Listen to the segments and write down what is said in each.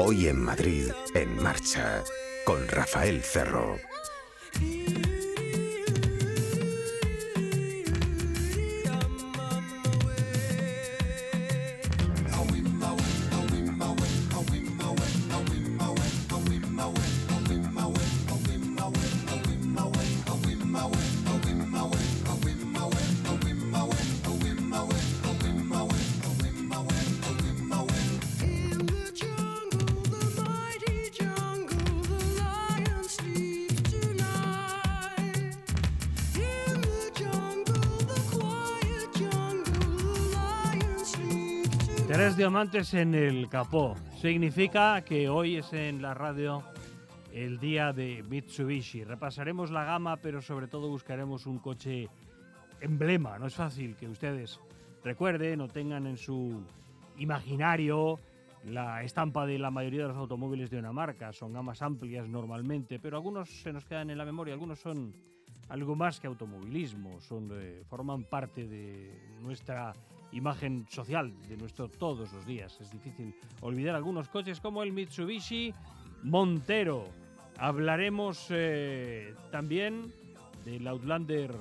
Hoy en Madrid, en marcha, con Rafael Cerro. Diamantes en el capó. Significa que hoy es en la radio el día de Mitsubishi. Repasaremos la gama, pero sobre todo buscaremos un coche emblema. No es fácil que ustedes recuerden o tengan en su imaginario la estampa de la mayoría de los automóviles de una marca. Son gamas amplias normalmente, pero algunos se nos quedan en la memoria, algunos son algo más que automovilismo, son, forman parte de nuestra imagen social de nuestro todos los días. Es difícil olvidar algunos coches como el Mitsubishi Montero. Hablaremos eh, también del Outlander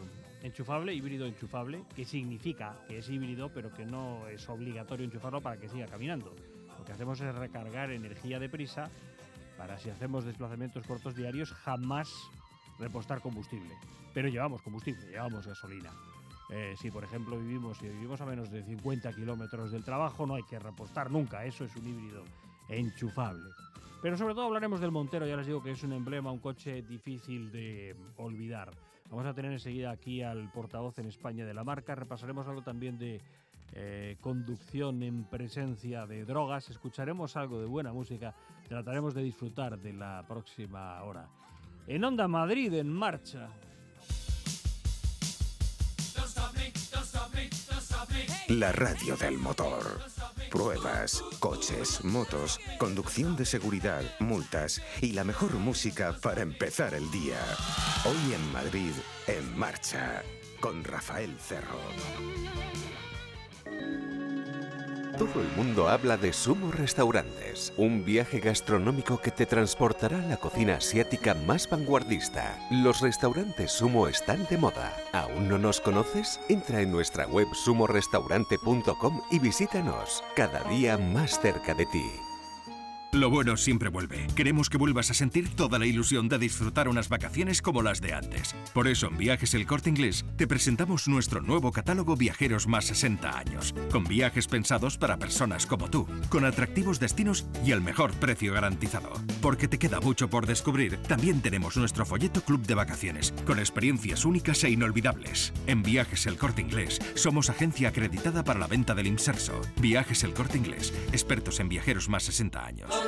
enchufable, híbrido enchufable, que significa que es híbrido, pero que no es obligatorio enchufarlo para que siga caminando. Lo que hacemos es recargar energía de prisa para si hacemos desplazamientos cortos diarios jamás repostar combustible. Pero llevamos combustible, llevamos gasolina. Eh, si por ejemplo vivimos, si vivimos a menos de 50 kilómetros del trabajo, no hay que repostar nunca, eso es un híbrido enchufable. Pero sobre todo hablaremos del Montero, ya les digo que es un emblema, un coche difícil de olvidar. Vamos a tener enseguida aquí al portavoz en España de la marca, repasaremos algo también de eh, conducción en presencia de drogas, escucharemos algo de buena música, trataremos de disfrutar de la próxima hora. En Onda Madrid, en marcha. La radio del motor. Pruebas, coches, motos, conducción de seguridad, multas y la mejor música para empezar el día. Hoy en Madrid, en marcha, con Rafael Cerro. Todo el mundo habla de Sumo Restaurantes, un viaje gastronómico que te transportará a la cocina asiática más vanguardista. Los restaurantes Sumo están de moda. ¿Aún no nos conoces? Entra en nuestra web sumorestaurante.com y visítanos, cada día más cerca de ti. Lo bueno siempre vuelve. Queremos que vuelvas a sentir toda la ilusión de disfrutar unas vacaciones como las de antes. Por eso en Viajes El Corte Inglés te presentamos nuestro nuevo catálogo Viajeros más 60 años, con viajes pensados para personas como tú, con atractivos destinos y el mejor precio garantizado. Porque te queda mucho por descubrir, también tenemos nuestro folleto Club de Vacaciones, con experiencias únicas e inolvidables. En Viajes El Corte Inglés somos agencia acreditada para la venta del Inserso. Viajes El Corte Inglés, expertos en viajeros más 60 años.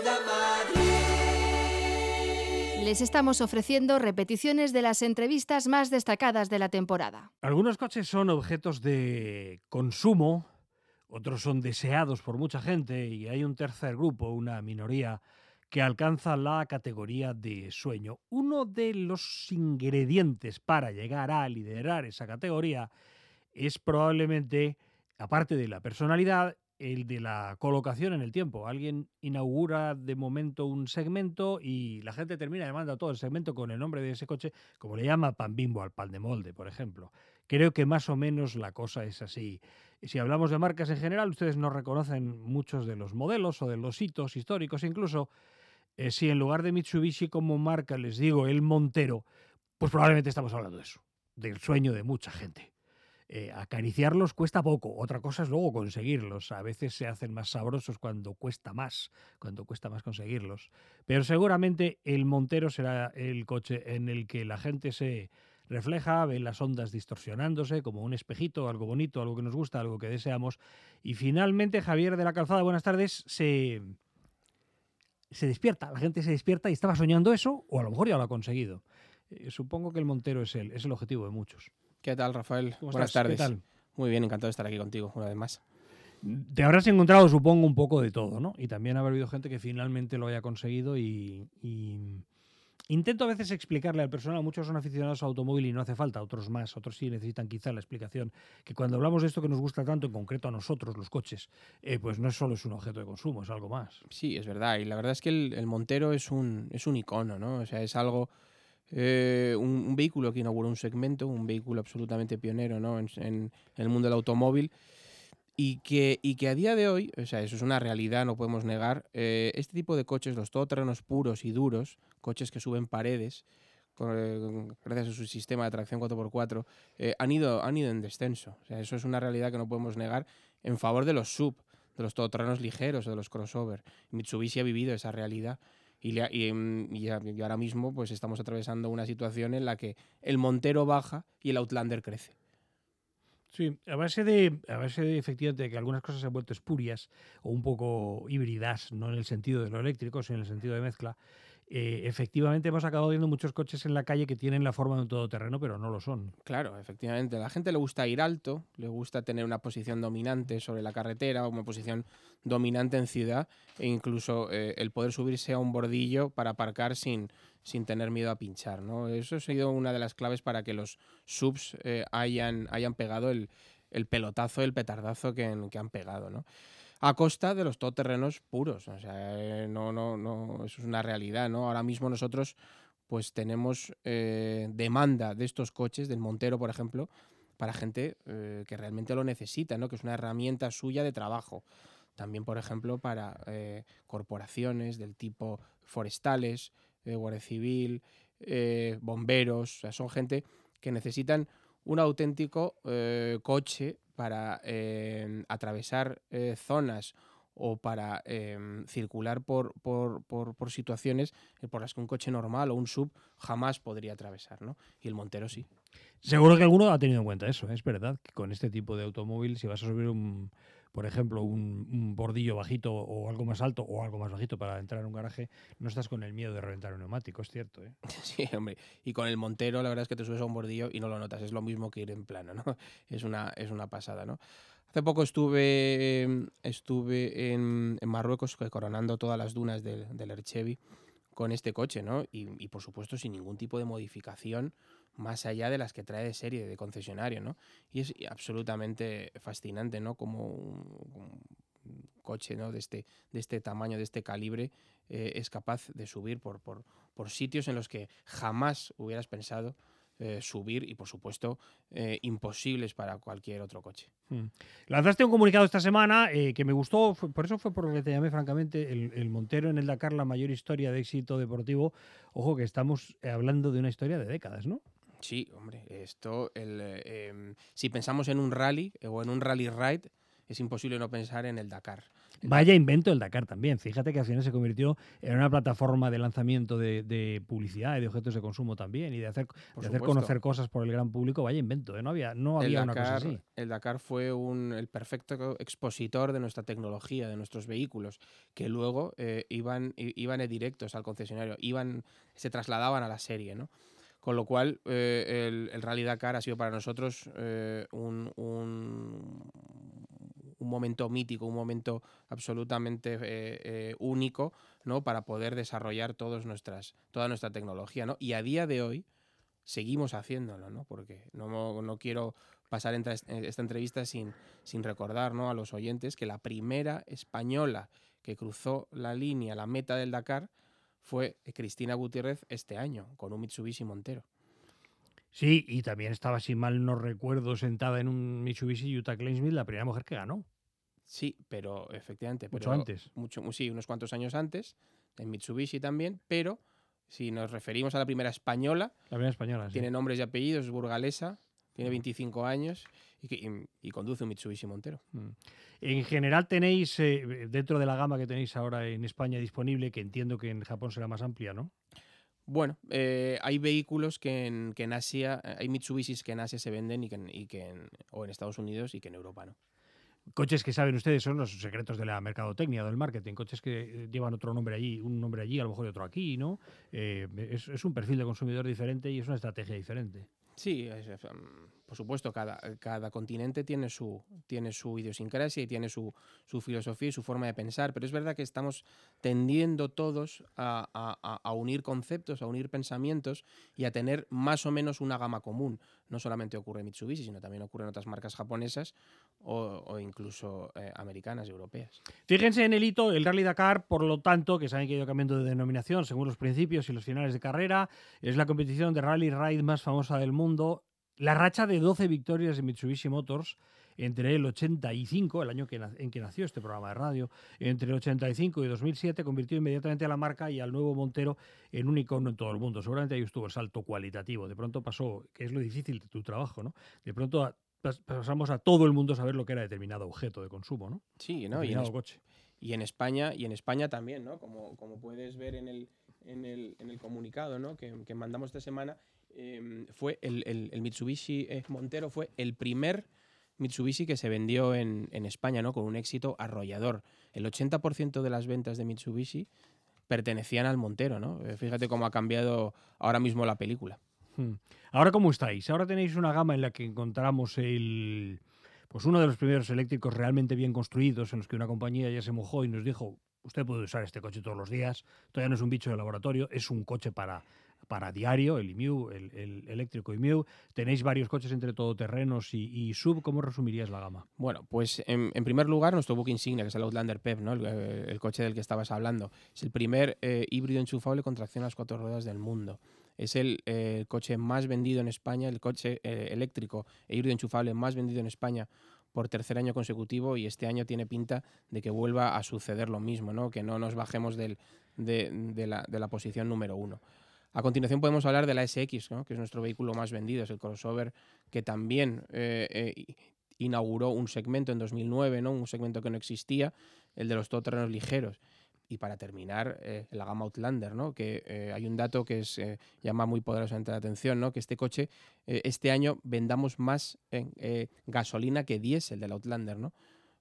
Les estamos ofreciendo repeticiones de las entrevistas más destacadas de la temporada. Algunos coches son objetos de consumo, otros son deseados por mucha gente y hay un tercer grupo, una minoría, que alcanza la categoría de sueño. Uno de los ingredientes para llegar a liderar esa categoría es probablemente, aparte de la personalidad, el de la colocación en el tiempo. Alguien inaugura de momento un segmento y la gente termina llamando a todo el segmento con el nombre de ese coche, como le llama pan bimbo al pan de molde, por ejemplo. Creo que más o menos la cosa es así. Si hablamos de marcas en general, ustedes no reconocen muchos de los modelos o de los hitos históricos, incluso eh, si en lugar de Mitsubishi como marca les digo el Montero, pues probablemente estamos hablando de eso, del sueño de mucha gente. Eh, acariciarlos cuesta poco, otra cosa es luego conseguirlos. A veces se hacen más sabrosos cuando cuesta más, cuando cuesta más conseguirlos. Pero seguramente el Montero será el coche en el que la gente se refleja, ve las ondas distorsionándose como un espejito, algo bonito, algo que nos gusta, algo que deseamos. Y finalmente Javier de la Calzada, buenas tardes, se, se despierta, la gente se despierta y estaba soñando eso, o a lo mejor ya lo ha conseguido. Eh, supongo que el Montero es el, es el objetivo de muchos. ¿Qué tal, Rafael? ¿Cómo Buenas estás? ¿Qué tardes. tal? Muy bien, encantado de estar aquí contigo una vez más. Te habrás encontrado, supongo, un poco de todo, ¿no? Y también habrá habido gente que finalmente lo haya conseguido y, y- Intento a veces explicarle al personal, muchos son aficionados a automóvil y no hace falta, otros más, otros sí necesitan quizá la explicación, que cuando hablamos de esto que nos gusta tanto, en concreto a nosotros, los coches, eh, pues no solo es un objeto de consumo, es algo más. Sí, es verdad. Y la verdad es que el, Montero es un, es un icono, ¿no? O sea, es algo, eh, un, vehículo que inauguró un segmento, un vehículo absolutamente pionero, ¿no? En, el mundo del automóvil. Y que, y que a día de hoy, o sea, eso es una realidad, no podemos negar, eh, este tipo de coches, los todoterrenos puros y duros, coches que suben paredes, eh, gracias a su sistema de tracción 4x4, eh, han, ido, han ido en descenso. O sea, eso es una realidad que no podemos negar en favor de los sub, de los todoterrenos ligeros o de los crossover. Mitsubishi ha vivido esa realidad. Y, mm, y, y, ahora mismo pues estamos atravesando una situación en la que el Montero baja y el Outlander crece. Sí, a base de, a base de efectivamente que algunas cosas se han vuelto espurias o un poco híbridas, no en el sentido de lo eléctrico, sino en el sentido de mezcla. Eh, efectivamente hemos acabado viendo muchos coches en la calle que tienen la forma de un todoterreno, pero no lo son. Claro, efectivamente. A la gente le gusta ir alto, le gusta tener una posición dominante sobre la carretera, una posición dominante en ciudad, e incluso eh, el poder subirse a un bordillo para aparcar sin, sin tener miedo a pinchar. ¿no? Eso ha sido una de las claves para que los subs eh, hayan, hayan pegado el, el pelotazo, el petardazo que, que han pegado. ¿no? A costa de los todoterrenos puros. O sea, eh, no, no, no, eso es una realidad, ¿no? Ahora mismo nosotros pues tenemos eh, demanda de estos coches, del Montero, por ejemplo, para gente eh, que realmente lo necesita, ¿no? Que es una herramienta suya de trabajo. También, por ejemplo, para corporaciones del tipo forestales, Guardia Civil, bomberos, o sea, son gente que necesitan un auténtico coche para em, atravesar eh, zonas o para em, circular por, por, por, situaciones eh, por las que un coche normal o un sub jamás podría atravesar, ¿no? Y el Montero sí. Seguro que alguno ha tenido en cuenta eso, es verdad, que con este tipo de automóvil, si vas a subir un, por ejemplo, un, bordillo bajito o algo más alto o algo más bajito para entrar en un garaje, no estás con el miedo de reventar un neumático, es cierto. ¿eh? Sí, hombre. Y con el Montero, la verdad es que te subes a un bordillo y no lo notas. Es lo mismo que ir en plano, ¿no? Es una, es una pasada, ¿no? Hace poco estuve, estuve en, Marruecos coronando todas las dunas del, del Erchevi con este coche, ¿no? Y, y, por supuesto sin ningún tipo de modificación más allá de las que trae de serie, de concesionario, ¿no? Y es absolutamente fascinante, ¿no? Como un, coche ¿no? de, este, de este tamaño, de este calibre, eh, es capaz de subir por, por, por, sitios en los que jamás hubieras pensado eh, subir y, por supuesto, eh, imposibles para cualquier otro coche. Hmm. Lanzaste un comunicado esta semana que me gustó, por eso fue por lo que te llamé, francamente, el, el, Montero en el Dakar, la mayor historia de éxito deportivo. Ojo que estamos hablando de una historia de décadas, ¿no? Sí, hombre, esto, el, em, si pensamos en un rally eh, o en un rally ride, es imposible no pensar en el Dakar. Vaya invento el Dakar también. Fíjate que al final se convirtió en una plataforma de lanzamiento de, publicidad y de objetos de consumo también y de hacer, hacer conocer cosas por el gran público. Vaya invento, ¿eh? no había, no había una cosa así. El Dakar fue un, el perfecto expositor de nuestra tecnología, de nuestros vehículos, que luego eh, iban, iban directos al concesionario, iban, se trasladaban a la serie, ¿no? Con lo cual, eh, el, el, Rally Dakar ha sido para nosotros eh, un, un, momento mítico, un momento absolutamente eh, único ¿no? para poder desarrollar todos nuestras, toda nuestra tecnología. ¿no? Y a día de hoy seguimos haciéndolo, ¿no? porque no, no quiero pasar esta entrevista sin, sin recordar ¿no? a los oyentes que la primera española que cruzó la línea, la meta del Dakar, fue Cristina Gutiérrez este año, con un Mitsubishi Montero. Sí, y también estaba, si mal no recuerdo, sentada en un Mitsubishi Utah Claimsmith, la primera mujer que ganó. Sí, pero efectivamente. Mucho antes. Mucho, sí, unos cuantos años antes, en Mitsubishi también, pero si nos referimos a la primera española. La primera española, Tiene nombres y apellidos, es burgalesa, tiene 25 años y, conduce un Mitsubishi Montero. Mm. En general tenéis, eh, dentro de la gama que tenéis ahora en España disponible, que entiendo que en Japón será más amplia, ¿no? Bueno, eh, hay vehículos que en, que en, Asia, hay Mitsubishis que en Asia se venden y que, y que en, o en Estados Unidos y que en Europa no. Coches que saben ustedes son los secretos de la mercadotecnia, del marketing. Coches que llevan otro nombre allí, un nombre allí, a lo mejor otro aquí, ¿no? Eh, es, es, un perfil de consumidor diferente y es una estrategia diferente. Sí, por supuesto, cada, cada continente tiene su, tiene su idiosincrasia y tiene su, su, filosofía y su forma de pensar, pero es verdad que estamos tendiendo todos a, a, unir conceptos, a unir pensamientos y a tener más o menos una gama común. No solamente ocurre en Mitsubishi, sino también ocurre en otras marcas japonesas o, incluso eh, americanas y europeas. Fíjense en el hito, el Rally Dakar, por lo tanto, que saben que ha ido cambiando de denominación según los principios y los finales de carrera, es la competición de rally ride más famosa del mundo la racha de 12 victorias de Mitsubishi Motors entre el 85, el año en que nació este programa de radio, entre el 85 y 2007 convirtió inmediatamente a la marca y al nuevo Montero en un icono en todo el mundo. Seguramente ahí estuvo el salto cualitativo. De pronto pasó, que es lo difícil de tu trabajo, ¿no? De pronto pasamos a todo el mundo a saber lo que era determinado objeto de consumo, ¿no? Sí, ¿no? Y en, coche. y en España y en España también, ¿no? Como, como puedes ver en el, en el, en el comunicado ¿no? que, que mandamos esta semana, Em, fue el, Mitsubishi Montero fue el primer Mitsubishi que se vendió en, España, ¿no? Con un éxito arrollador. El 80% de las ventas de Mitsubishi pertenecían al Montero, ¿no? Eh, fíjate cómo ha cambiado ahora mismo la película. Hmm. Ahora, ¿cómo estáis? Ahora tenéis una gama en la que encontramos el. Pues uno de los primeros eléctricos realmente bien construidos, en los que una compañía ya se mojó y nos dijo: Usted puede usar este coche todos los días, todavía no es un bicho de laboratorio, es un coche para, para diario, el IMU, el, eléctrico IMU. Tenéis varios coches entre todoterrenos y, y sub. ¿Cómo resumirías la gama? Bueno, pues en, primer lugar, nuestro book insignia, que es el Outlander PEP, ¿no? el, coche del que estabas hablando. Es el primer eh, híbrido enchufable con tracción a las cuatro ruedas del mundo. Es el eh, coche más vendido en España, el coche eh, eléctrico e híbrido enchufable más vendido en España por tercer año consecutivo y este año tiene pinta de que vuelva a suceder lo mismo, ¿no? que no nos bajemos del, de la posición número uno. A continuación podemos hablar de la SX, que es nuestro vehículo más vendido, es el crossover que también eh, eh, inauguró un segmento en 2009, ¿no? un segmento que no existía, el de los todoterrenos ligeros. Y para terminar, eh, la gama Outlander, ¿no? que hay un dato que es, llama muy poderosamente la atención, ¿no? que este coche, este año vendamos más gasolina que diésel del Outlander. ¿no?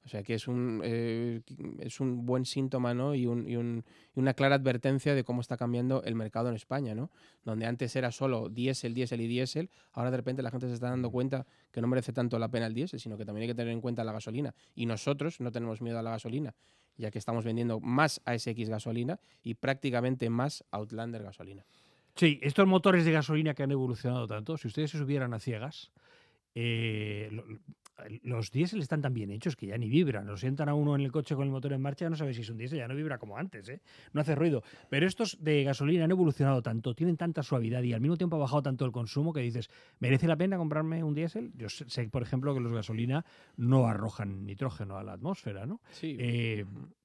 O sea que es un, eh, es un buen síntoma ¿no? y, un, y, un, y, una clara advertencia de cómo está cambiando el mercado en España, ¿no? donde antes era solo diésel, diésel y diésel, ahora de repente la gente se está dando cuenta que no merece tanto la pena el diésel, sino que también hay que tener en cuenta la gasolina. Y nosotros no tenemos miedo a la gasolina, ya que estamos vendiendo más ASX gasolina y prácticamente más Outlander gasolina. Sí, estos motores de gasolina que han evolucionado tanto, si ustedes se subieran a ciegas, eh, los diésel están tan bien hechos que ya ni vibran. Lo sientan a uno en el coche con el motor en marcha, ya no sabe si es un diésel, ya no vibra como antes, ¿eh? no hace ruido. Pero estos de gasolina han evolucionado tanto, tienen tanta suavidad y al mismo tiempo ha bajado tanto el consumo que dices, ¿merece la pena comprarme un diésel? Yo sé, por ejemplo, que los gasolina no arrojan nitrógeno a la atmósfera, ¿no? Sí. Eh,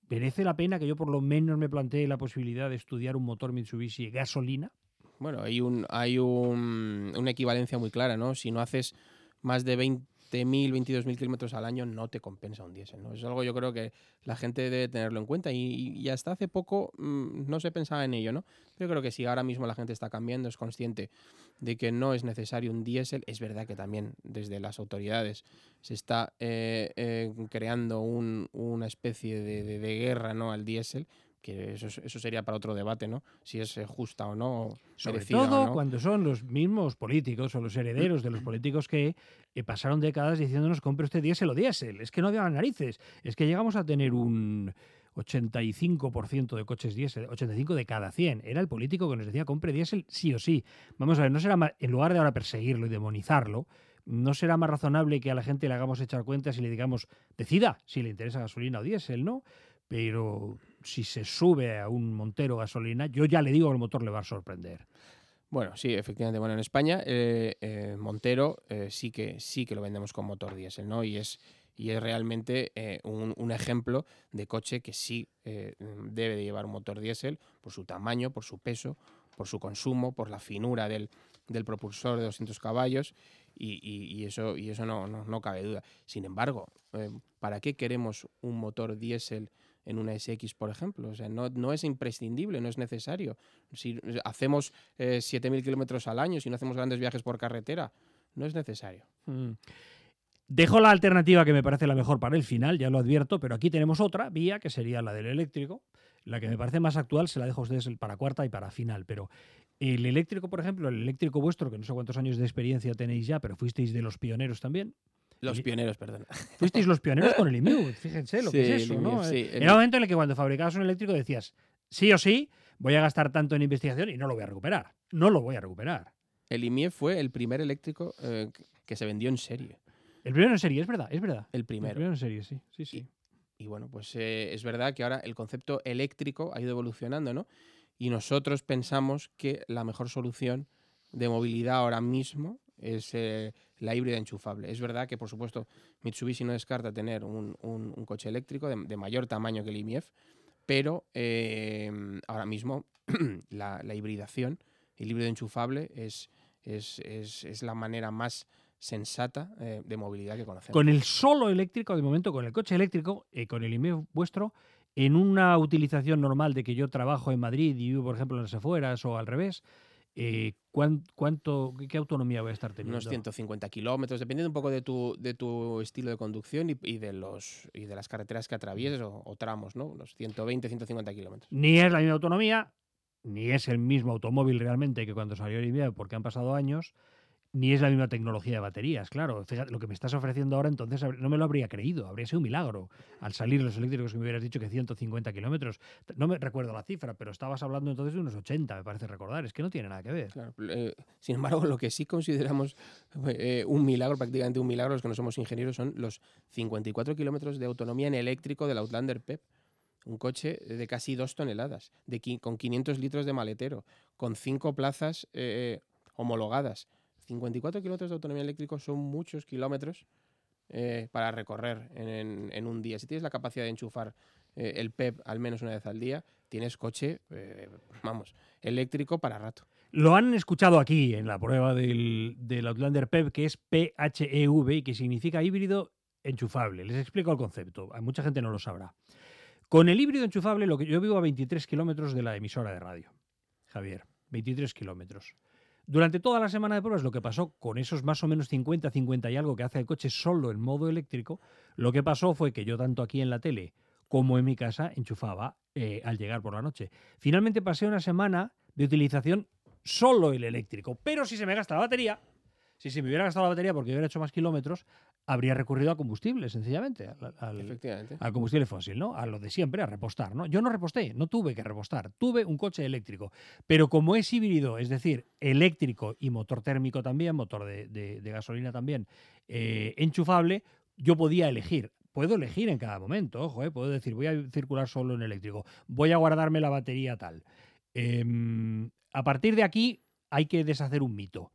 ¿Merece la pena que yo por lo menos me plantee la posibilidad de estudiar un motor Mitsubishi gasolina? Bueno, hay, un, hay un, una equivalencia muy clara, ¿no? Si no haces más de 20 20.000, 22.000 kilómetros al año no te compensa un diésel. ¿no? Es algo yo creo que la gente debe tenerlo en cuenta y, hasta hace poco mm, no se pensaba en ello. ¿no? Pero creo que si ahora mismo la gente está cambiando, es consciente de que no es necesario un diésel, es verdad que también desde las autoridades se está eh, eh, creando una especie de, de guerra ¿no? al diésel que eso, eso, sería para otro debate, ¿no? Si es eh, justa o no. Sobre todo cuando son los mismos políticos o los herederos de los políticos que eh, pasaron décadas diciéndonos compre usted diésel o diésel. Es que no había narices. Es que llegamos a tener un 85% de coches diésel, 85 de cada 100. Era el político que nos decía compre diésel sí o sí. Vamos a ver, no será más, en lugar de ahora perseguirlo y demonizarlo, no será más razonable que a la gente le hagamos echar cuentas y le digamos, decida si le interesa gasolina o diésel, ¿no? Pero si se sube a un Montero gasolina, yo ya le digo que el motor le va a sorprender. Bueno, sí, efectivamente. Bueno, en España eh, eh, Montero eh, sí que sí que lo vendemos con motor diésel, ¿no? Y es y es realmente un, ejemplo de coche que sí debe de llevar un motor diésel por su tamaño, por su peso, por su consumo, por la finura del, propulsor de 200 caballos y, eso, y eso no, no, no, cabe duda. Sin embargo, ¿para qué queremos un motor diésel en una SX, por ejemplo. O sea, no, no es imprescindible, no es necesario. Si hacemos 7.000 eh, kilómetros al año, si no hacemos grandes viajes por carretera, no es necesario. Mm. Dejo la alternativa que me parece la mejor para el final, ya lo advierto, pero aquí tenemos otra vía que sería la del eléctrico. La que me parece más actual se la dejo a ustedes para cuarta y para final, pero el eléctrico, por ejemplo, el eléctrico vuestro, que no sé cuántos años de experiencia tenéis ya, pero fuisteis de los pioneros también. Los pioneros, perdón. Fuisteis los pioneros con el IMU, fíjense lo que es eso, ¿no? Era un momento en el que cuando fabricabas un eléctrico decías, sí o sí, voy a gastar tanto en investigación y no lo voy a recuperar. No lo voy a recuperar. El IMIE fue el primer eléctrico eh, que se vendió en serie. El primero en serie, es verdad, es verdad. El primero. El primero en serie, sí, sí, sí. Y, bueno, pues eh, es verdad que ahora el concepto eléctrico ha ido evolucionando, ¿no? Y nosotros pensamos que la mejor solución de movilidad ahora mismo es eh, la híbrida enchufable. Es verdad que, por supuesto, Mitsubishi no descarta tener un, coche eléctrico de, mayor tamaño que el IMIEF, pero em, ahora mismo la, hibridación, el híbrido enchufable es, es, la manera más sensata eh, de movilidad que conocemos. Con el solo eléctrico, de momento, con el coche eléctrico, y con el IMIEF vuestro, en una utilización normal de que yo trabajo en Madrid y vivo, por ejemplo, en las afueras o al revés, eh, ¿cuánto, ¿qué autonomía voy a estar teniendo? Unos 150 kilómetros, dependiendo un poco de tu, de tu estilo de conducción y, de los, y de las carreteras que atravieses o, tramos, ¿no? Unos 120, 150 kilómetros. Ni es la misma autonomía, ni es el mismo automóvil realmente que cuando salió el IBM, porque han pasado años, ni es la misma tecnología de baterías, claro. Lo que me estás ofreciendo ahora, entonces no me lo habría creído. Habría sido un milagro. Al salir los eléctricos que me hubieras dicho que 150 kilómetros. No me recuerdo la cifra, pero estabas hablando entonces de unos 80, me parece recordar. Es que no tiene nada que ver. Eh, sin embargo, lo que sí consideramos eh, un milagro, prácticamente un milagro, los que no somos ingenieros, son los 54 kilómetros de autonomía en eléctrico del Outlander PEP. Un coche de casi dos toneladas, de, con 500 litros de maletero, con cinco plazas eh, homologadas 54 kilómetros de autonomía eléctrica son muchos kilómetros eh, para recorrer en, un día. Si tienes la capacidad de enchufar eh, el PEP al menos una vez al día, tienes coche, eh, vamos, eléctrico para rato. Lo han escuchado aquí en la prueba del, del Outlander PEP, que es PHEV y que significa híbrido enchufable. Les explico el concepto, mucha gente no lo sabrá. Con el híbrido enchufable, lo que yo vivo a 23 kilómetros de la emisora de radio. Javier, 23 kilómetros. Durante toda la semana de pruebas, lo que pasó con esos más o menos 50, 50 y algo que hace el coche solo en modo eléctrico, lo que pasó fue que yo tanto aquí en la tele como en mi casa enchufaba eh, al llegar por la noche. Finalmente pasé una semana de utilización solo el eléctrico, pero si se me gasta la batería, si se me hubiera gastado la batería porque hubiera hecho más kilómetros, habría recurrido a combustible, sencillamente. Al, al, combustible fósil, ¿no? A lo de siempre, a repostar, ¿no? Yo no reposté, no tuve que repostar. Tuve un coche eléctrico. Pero como es híbrido, es decir, eléctrico y motor térmico también, motor de, gasolina también, eh, enchufable, yo podía elegir. Puedo elegir en cada momento, ojo, eh, puedo decir, voy a circular solo en eléctrico, voy a guardarme la batería tal. Em, a partir de aquí hay que deshacer un mito.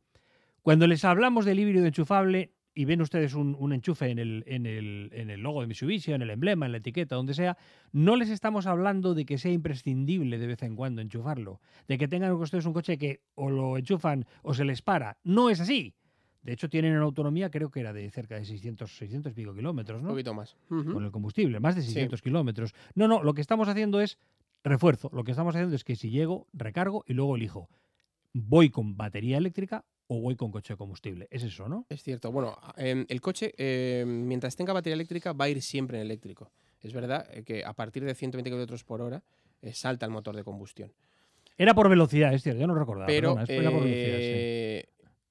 Cuando les hablamos del híbrido enchufable y ven ustedes un, enchufe en el, en, el, en el, logo de Mitsubishi, en el emblema, en la etiqueta, donde sea, no les estamos hablando de que sea imprescindible de vez en cuando enchufarlo, de que tengan ustedes un coche que o lo enchufan o se les para. No es así. De hecho, tienen una autonomía, creo que era de cerca de 600, 600 y pico kilómetros, ¿no? Un poquito más. Con el combustible, más de 600 kilómetros. No, no, lo que estamos haciendo es refuerzo. Lo que estamos haciendo es que si llego, recargo y luego elijo. Voy con batería eléctrica o voy con coche de combustible. Es eso, ¿no? Es cierto. Bueno, em, el coche, em, mientras tenga batería eléctrica, va a ir siempre en eléctrico. Es verdad eh, que a partir de 120 km por hora eh, salta el motor de combustión. Era por velocidad, es cierto, yo no recordaba. Pero eh,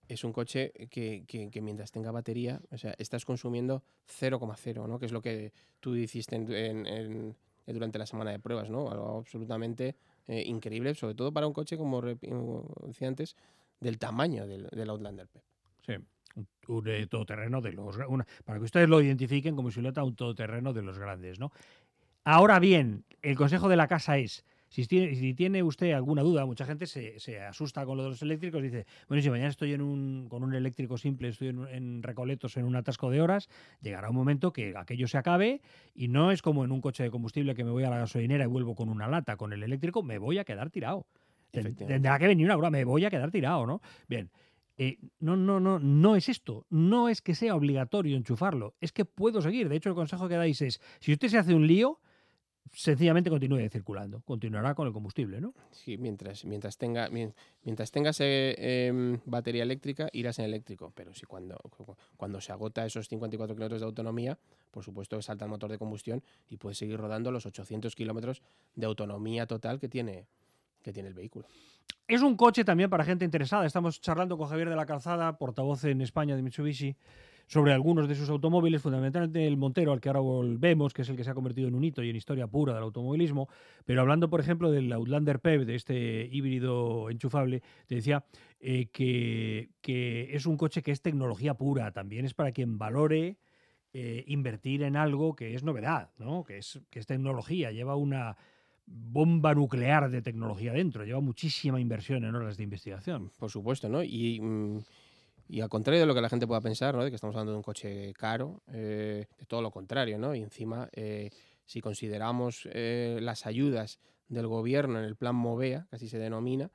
es un coche que, mientras tenga batería, o sea, estás consumiendo 0,0, ¿no? Que es lo que tú hiciste en, durante la semana de pruebas, ¿no? Algo absolutamente increíble, sobre todo para un coche, como decía antes, del tamaño del, Outlander Pep. Sí, un, eh, todoterreno de los para que ustedes lo identifiquen como silueta un todoterreno de los grandes, ¿no? Ahora bien, el consejo de la casa es si tiene, si tiene usted alguna duda, mucha gente se, asusta con lo de los eléctricos, dice, bueno, si mañana estoy en un, con un eléctrico simple, estoy en, en, Recoletos en un atasco de horas, llegará un momento que aquello se acabe y no es como en un coche de combustible que me voy a la gasolinera y vuelvo con una lata, con el eléctrico me voy a quedar tirado. Tendrá que venir una grúa, me voy a quedar tirado, ¿no? Bien. Eh, no, no, no, no es esto. No es que sea obligatorio enchufarlo. Es que puedo seguir. De hecho, el consejo que dais es, si usted se hace un lío, sencillamente continúe circulando, continuará con el combustible, ¿no? Sí, mientras, mientras, tenga, mientras tengas em, batería eléctrica, irás en eléctrico. Pero si cuando, cuando se agota esos 54 kilómetros de autonomía, por supuesto que salta el motor de combustión y puedes seguir rodando los 800 kilómetros de autonomía total que tiene, que tiene el vehículo. Es un coche también para gente interesada. Estamos charlando con Javier de la Calzada, portavoz en España de Mitsubishi sobre algunos de sus automóviles, fundamentalmente el Montero, al que ahora volvemos, que es el que se ha convertido en un hito y en historia pura del automovilismo, pero hablando, por ejemplo, del Outlander PEV, de este híbrido enchufable, te decía eh, que, es un coche que es tecnología pura, también es para quien valore eh, invertir en algo que es novedad, ¿no? que, es, que es tecnología, lleva una bomba nuclear de tecnología dentro, lleva muchísima inversión en horas de investigación. Por supuesto, ¿no? Y mm, y al contrario de lo que la gente pueda pensar, ¿no? de que estamos hablando de un coche caro, eh, de todo lo contrario, ¿no? Y encima, eh, si consideramos eh, las ayudas del gobierno en el plan Movea, que así se denomina,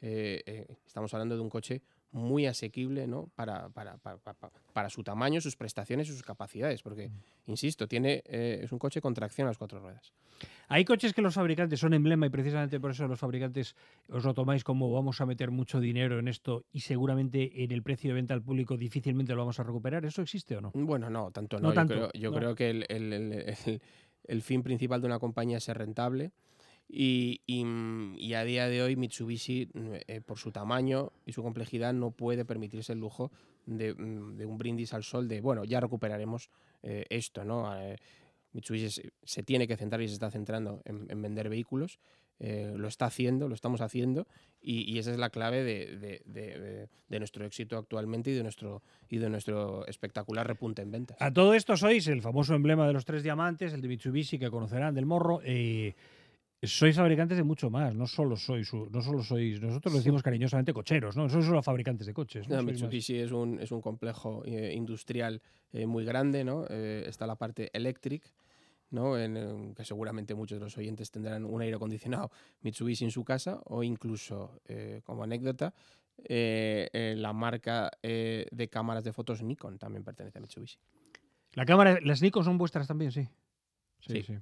estamos hablando de un coche muy asequible ¿no? para, para, para, para, su tamaño, sus prestaciones y sus capacidades, porque, mm. insisto, tiene, es un coche con tracción a las cuatro ruedas. Hay coches que los fabricantes son emblema y precisamente por eso los fabricantes os lo tomáis como vamos a meter mucho dinero en esto y seguramente en el precio de venta al público difícilmente lo vamos a recuperar. ¿Eso existe o no? Bueno, no, tanto no. yo, creo, que el, fin principal de una compañía es ser rentable. Y, a día de hoy Mitsubishi, eh, por su tamaño y su complejidad, no puede permitirse el lujo de, un brindis al sol de, bueno, ya recuperaremos eh, esto, ¿no? Eh, Mitsubishi se, tiene que centrar y se está centrando en, vender vehículos. Eh, lo está haciendo, lo estamos haciendo y, esa es la clave de, nuestro éxito actualmente y de nuestro, y de nuestro espectacular repunte en ventas. A todo esto sois el famoso emblema de los tres diamantes, el de Mitsubishi que conocerán del morro. Eh, sois fabricantes de mucho más, no solo sois, no solo sois, nosotros lo decimos cariñosamente cocheros, ¿no? Sois solo fabricantes de coches. ¿no? Mitsubishi es un, es un complejo eh, industrial muy grande, ¿no? está la parte electric, ¿no? En, que seguramente muchos de los oyentes tendrán un aire acondicionado Mitsubishi en su casa o incluso, eh, como anécdota, eh, eh, la marca de cámaras de fotos Nikon también pertenece a Mitsubishi. La cámara, las Nikon son vuestras también, sí. Sí, sí.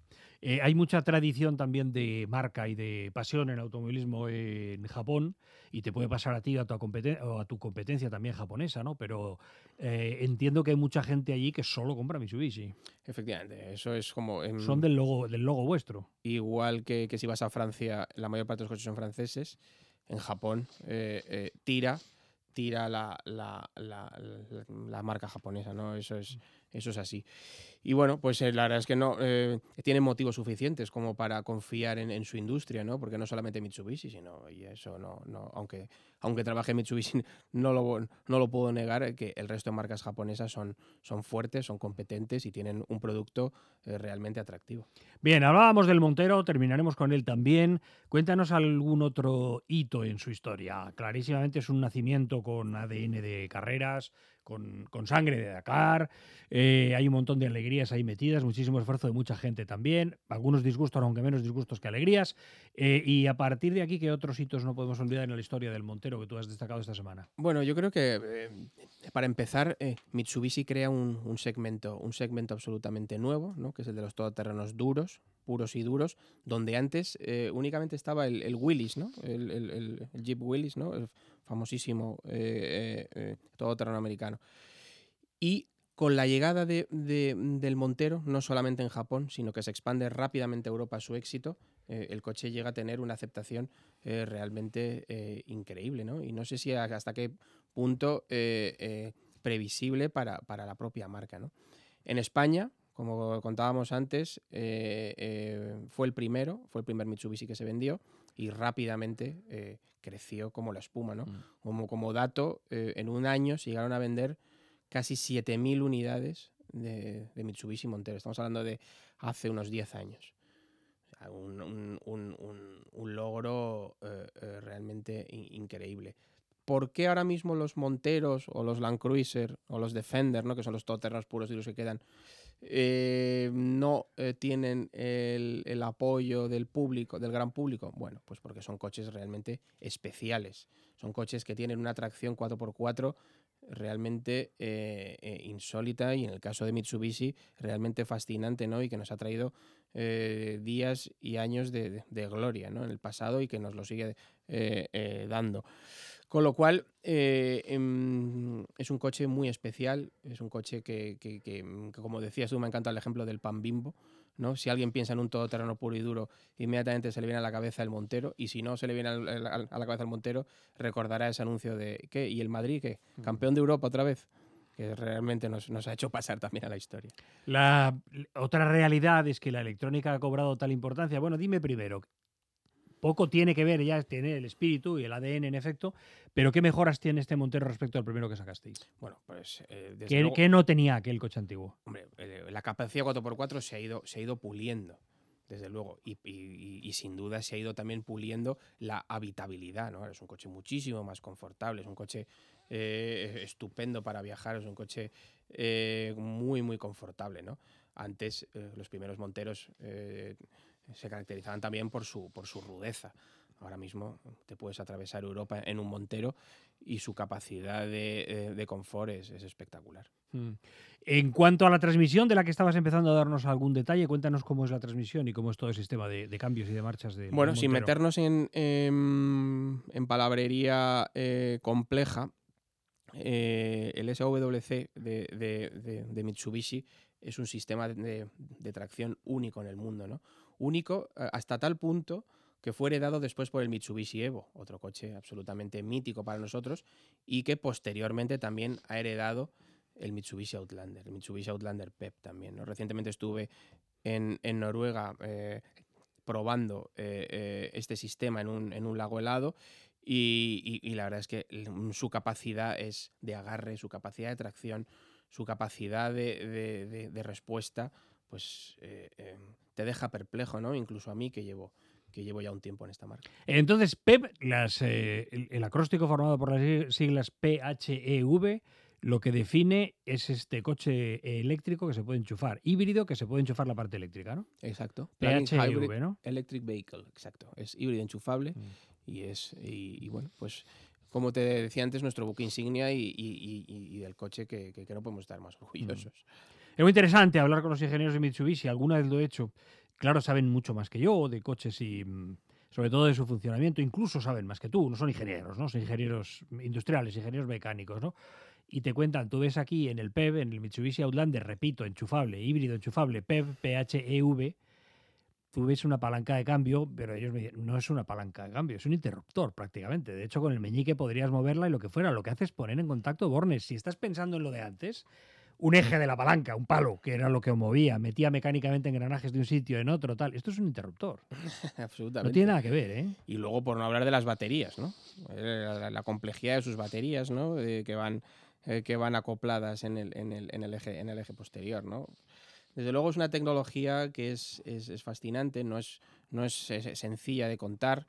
Eh, hay mucha tradición también de marca y de pasión en automovilismo en Japón y te puede pasar a ti a tu, o a tu competencia también japonesa, ¿no? Pero eh, entiendo que hay mucha gente allí que solo compra Mitsubishi. Efectivamente, eso es como... Son del logo, del logo vuestro. Igual que, que, si vas a Francia, la mayor parte de los coches son franceses. En Japón, eh, tira tira la, la, la, la, marca japonesa, ¿no? Eso es, eso es así. Y bueno, pues eh, la verdad es que no eh, tienen motivos suficientes como para confiar en, su industria, ¿no? Porque no solamente Mitsubishi, sino, y eso no, no aunque, aunque trabaje Mitsubishi, no lo, no lo puedo negar, que el resto de marcas japonesas son, son fuertes, son competentes y tienen un producto eh, realmente atractivo. Bien, hablábamos del Montero, terminaremos con él también. Cuéntanos algún otro hito en su historia. Clarísimamente es un nacimiento con ADN de carreras, con, sangre de Dakar. Eh, hay un montón de alegrías ahí metidas, muchísimo esfuerzo de mucha gente también, algunos disgustos, aunque menos disgustos que alegrías. Eh, y a partir de aquí, ¿qué otros hitos no podemos olvidar en la historia del Montero que tú has destacado esta semana? Bueno, yo creo que eh, para empezar, Mitsubishi crea un, segmento, un segmento absolutamente nuevo, ¿no? que es el de los todoterrenos duros, puros y duros, donde antes únicamente estaba el, el Willys, ¿no? el, el, Jeep Willys, ¿no? Famosísimo eh, eh, eh, todoterreno americano. Y con la llegada de, del Montero, no solamente en Japón, sino que se expande rápidamente a Europa su éxito, el coche llega a tener una aceptación realmente increíble. ¿no? Y no sé si hasta qué punto previsible para, para, la propia marca. ¿no? En España, como contábamos antes, fue el primero, fue el primer Mitsubishi que se vendió y rápidamente creció como la espuma, ¿no? Mm. Como, como dato, eh, en un año se llegaron a vender casi 7.000 unidades de, Mitsubishi Montero. Estamos hablando de hace unos 10 años. Un, logro eh, eh, realmente increíble. ¿Por qué ahora mismo los Monteros o los Land Cruiser o los Defender, ¿no? que son los todoterrenos puros y los que quedan, eh, no eh, tienen el, apoyo del público, del gran público? Bueno, pues porque son coches realmente especiales. Son coches que tienen una tracción 4x4 realmente eh, eh, insólita y en el caso de Mitsubishi realmente fascinante, ¿no? Y que nos ha traído eh, días y años de, gloria, ¿no? En el pasado y que nos lo sigue dando. Con lo cual, em, es un coche muy especial, es un coche que, que, que, como decías tú, me encanta el ejemplo del pan bimbo, ¿no? Si alguien piensa en un todoterreno puro y duro, inmediatamente se le viene a la cabeza el Montero, y si no se le viene a la cabeza el Montero, recordará ese anuncio de ¿qué? ¿Y el Madrid qué? ¿Campeón de Europa otra vez? que realmente nos, nos, ha hecho pasar también a la historia. La otra realidad es que la electrónica ha cobrado tal importancia. Bueno, dime primero, poco tiene que ver, ya tiene el espíritu y el ADN en efecto, pero ¿qué mejoras tiene este Montero respecto al primero que sacasteis? Bueno, pues... Eh, ¿Qué, no tenía aquel coche antiguo? Hombre, eh, la capacidad 4x4 se ha ido, se ha ido puliendo desde luego. Y, sin duda se ha ido también puliendo la habitabilidad, ¿no? Es un coche muchísimo más confortable, es un coche eh, estupendo para viajar, es un coche muy, muy confortable, ¿no? Antes, los primeros Monteros se caracterizaban también por su, por su rudeza. Ahora mismo te puedes atravesar Europa en un montero y su capacidad de, de, confort es, espectacular. Mm. En cuanto a la transmisión de la que estabas empezando a darnos algún detalle, cuéntanos cómo es la transmisión y cómo es todo el sistema de, cambios y de marchas de Bueno, sin meternos en, en, palabrería eh, compleja, eh, el SWC de, de, Mitsubishi es un sistema de, tracción único en el mundo, ¿no? Único eh, hasta tal punto que fue heredado después por el Mitsubishi Evo, otro coche absolutamente mítico para nosotros, y que posteriormente también ha heredado el Mitsubishi Outlander, el Mitsubishi Outlander PEP también. Recientemente estuve en, Noruega eh, probando eh, este sistema en un, lago helado y, la verdad es que su capacidad es de agarre, su capacidad de tracción, su capacidad de, respuesta, pues te deja perplejo, ¿no? Incluso a mí que llevo que llevo ya un tiempo en esta marca. Entonces, PEP, las, eh, el, acróstico formado por las siglas PHEV, lo que define es este coche eléctrico que se puede enchufar, híbrido que se puede enchufar la parte eléctrica, ¿no? Exacto. PHEV, ¿no? Electric Vehicle, exacto. Es híbrido enchufable mm. y es y, bueno, pues como te decía antes, nuestro buque insignia y, y, del coche que, que, no podemos estar más orgullosos. Mm. Es muy interesante hablar con los ingenieros de Mitsubishi, alguna vez lo he hecho. Claro, saben mucho más que yo de coches y mm, sobre todo de su funcionamiento, incluso saben más que tú, no son ingenieros, ¿no? Son ingenieros industriales, ingenieros mecánicos, ¿no? Y te cuentan, tú ves aquí en el PEV, en el Mitsubishi Outlander, repito, enchufable, híbrido enchufable, PEV, PHEV, tú ves una palanca de cambio, pero ellos me dicen, no es una palanca de cambio, es un interruptor prácticamente. De hecho, con el meñique podrías moverla y lo que fuera. Lo que hace es poner en contacto bornes. Si estás pensando en lo de antes, un eje de la palanca, un palo, que era lo que movía, metía mecánicamente engranajes de un sitio en otro, tal. Esto es un interruptor. Absolutamente. No tiene nada que ver, ¿eh? Y luego, por no hablar de las baterías, ¿no? Eh, la, complejidad de sus baterías, ¿no? que, van, eh, que van acopladas en el, en, el, en, el eje, en el eje posterior, ¿no? Desde luego es una tecnología que es, es, fascinante, no es, no es, sencilla de contar,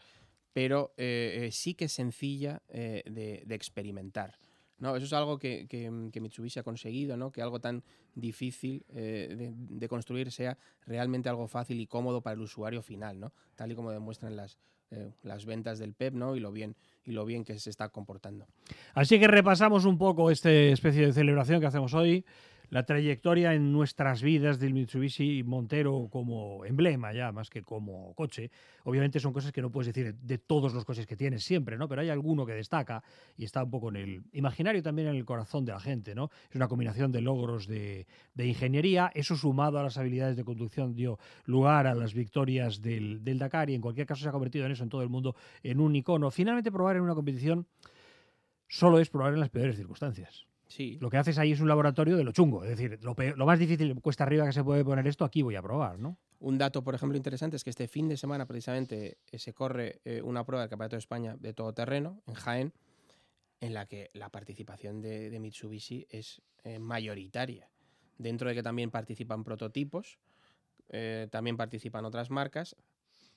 pero eh, sí que es sencilla de, de experimentar. No, eso es algo que, que, Mitsubishi ha conseguido, ¿no? que algo tan difícil eh, de, construir sea realmente algo fácil y cómodo para el usuario final, ¿no? tal y como demuestran las, eh, las ventas del PEP ¿no? y, lo bien, y lo bien que se está comportando. Así que repasamos un poco esta especie de celebración que hacemos hoy la trayectoria en nuestras vidas del Mitsubishi Montero como emblema ya, más que como coche. Obviamente son cosas que no puedes decir de todos los coches que tienes siempre, ¿no? Pero hay alguno que destaca y está un poco en el imaginario también en el corazón de la gente, ¿no? Es una combinación de logros de, ingeniería, eso sumado a las habilidades de conducción dio lugar a las victorias del, del Dakar y en cualquier caso se ha convertido en eso en todo el mundo en un icono. Finalmente probar en una competición solo es probar en las peores circunstancias. Lo que haces ahí es un laboratorio de lo chungo. Es decir, lo, más difícil, cuesta arriba que se puede poner esto, aquí voy a probar, ¿no? Un dato, por ejemplo, interesante es que este fin de semana precisamente eh, se corre eh, una prueba del Campeonato de España de todo terreno en Jaén, en la que la participación de, Mitsubishi es eh, mayoritaria. Dentro de que también participan prototipos, también participan otras marcas,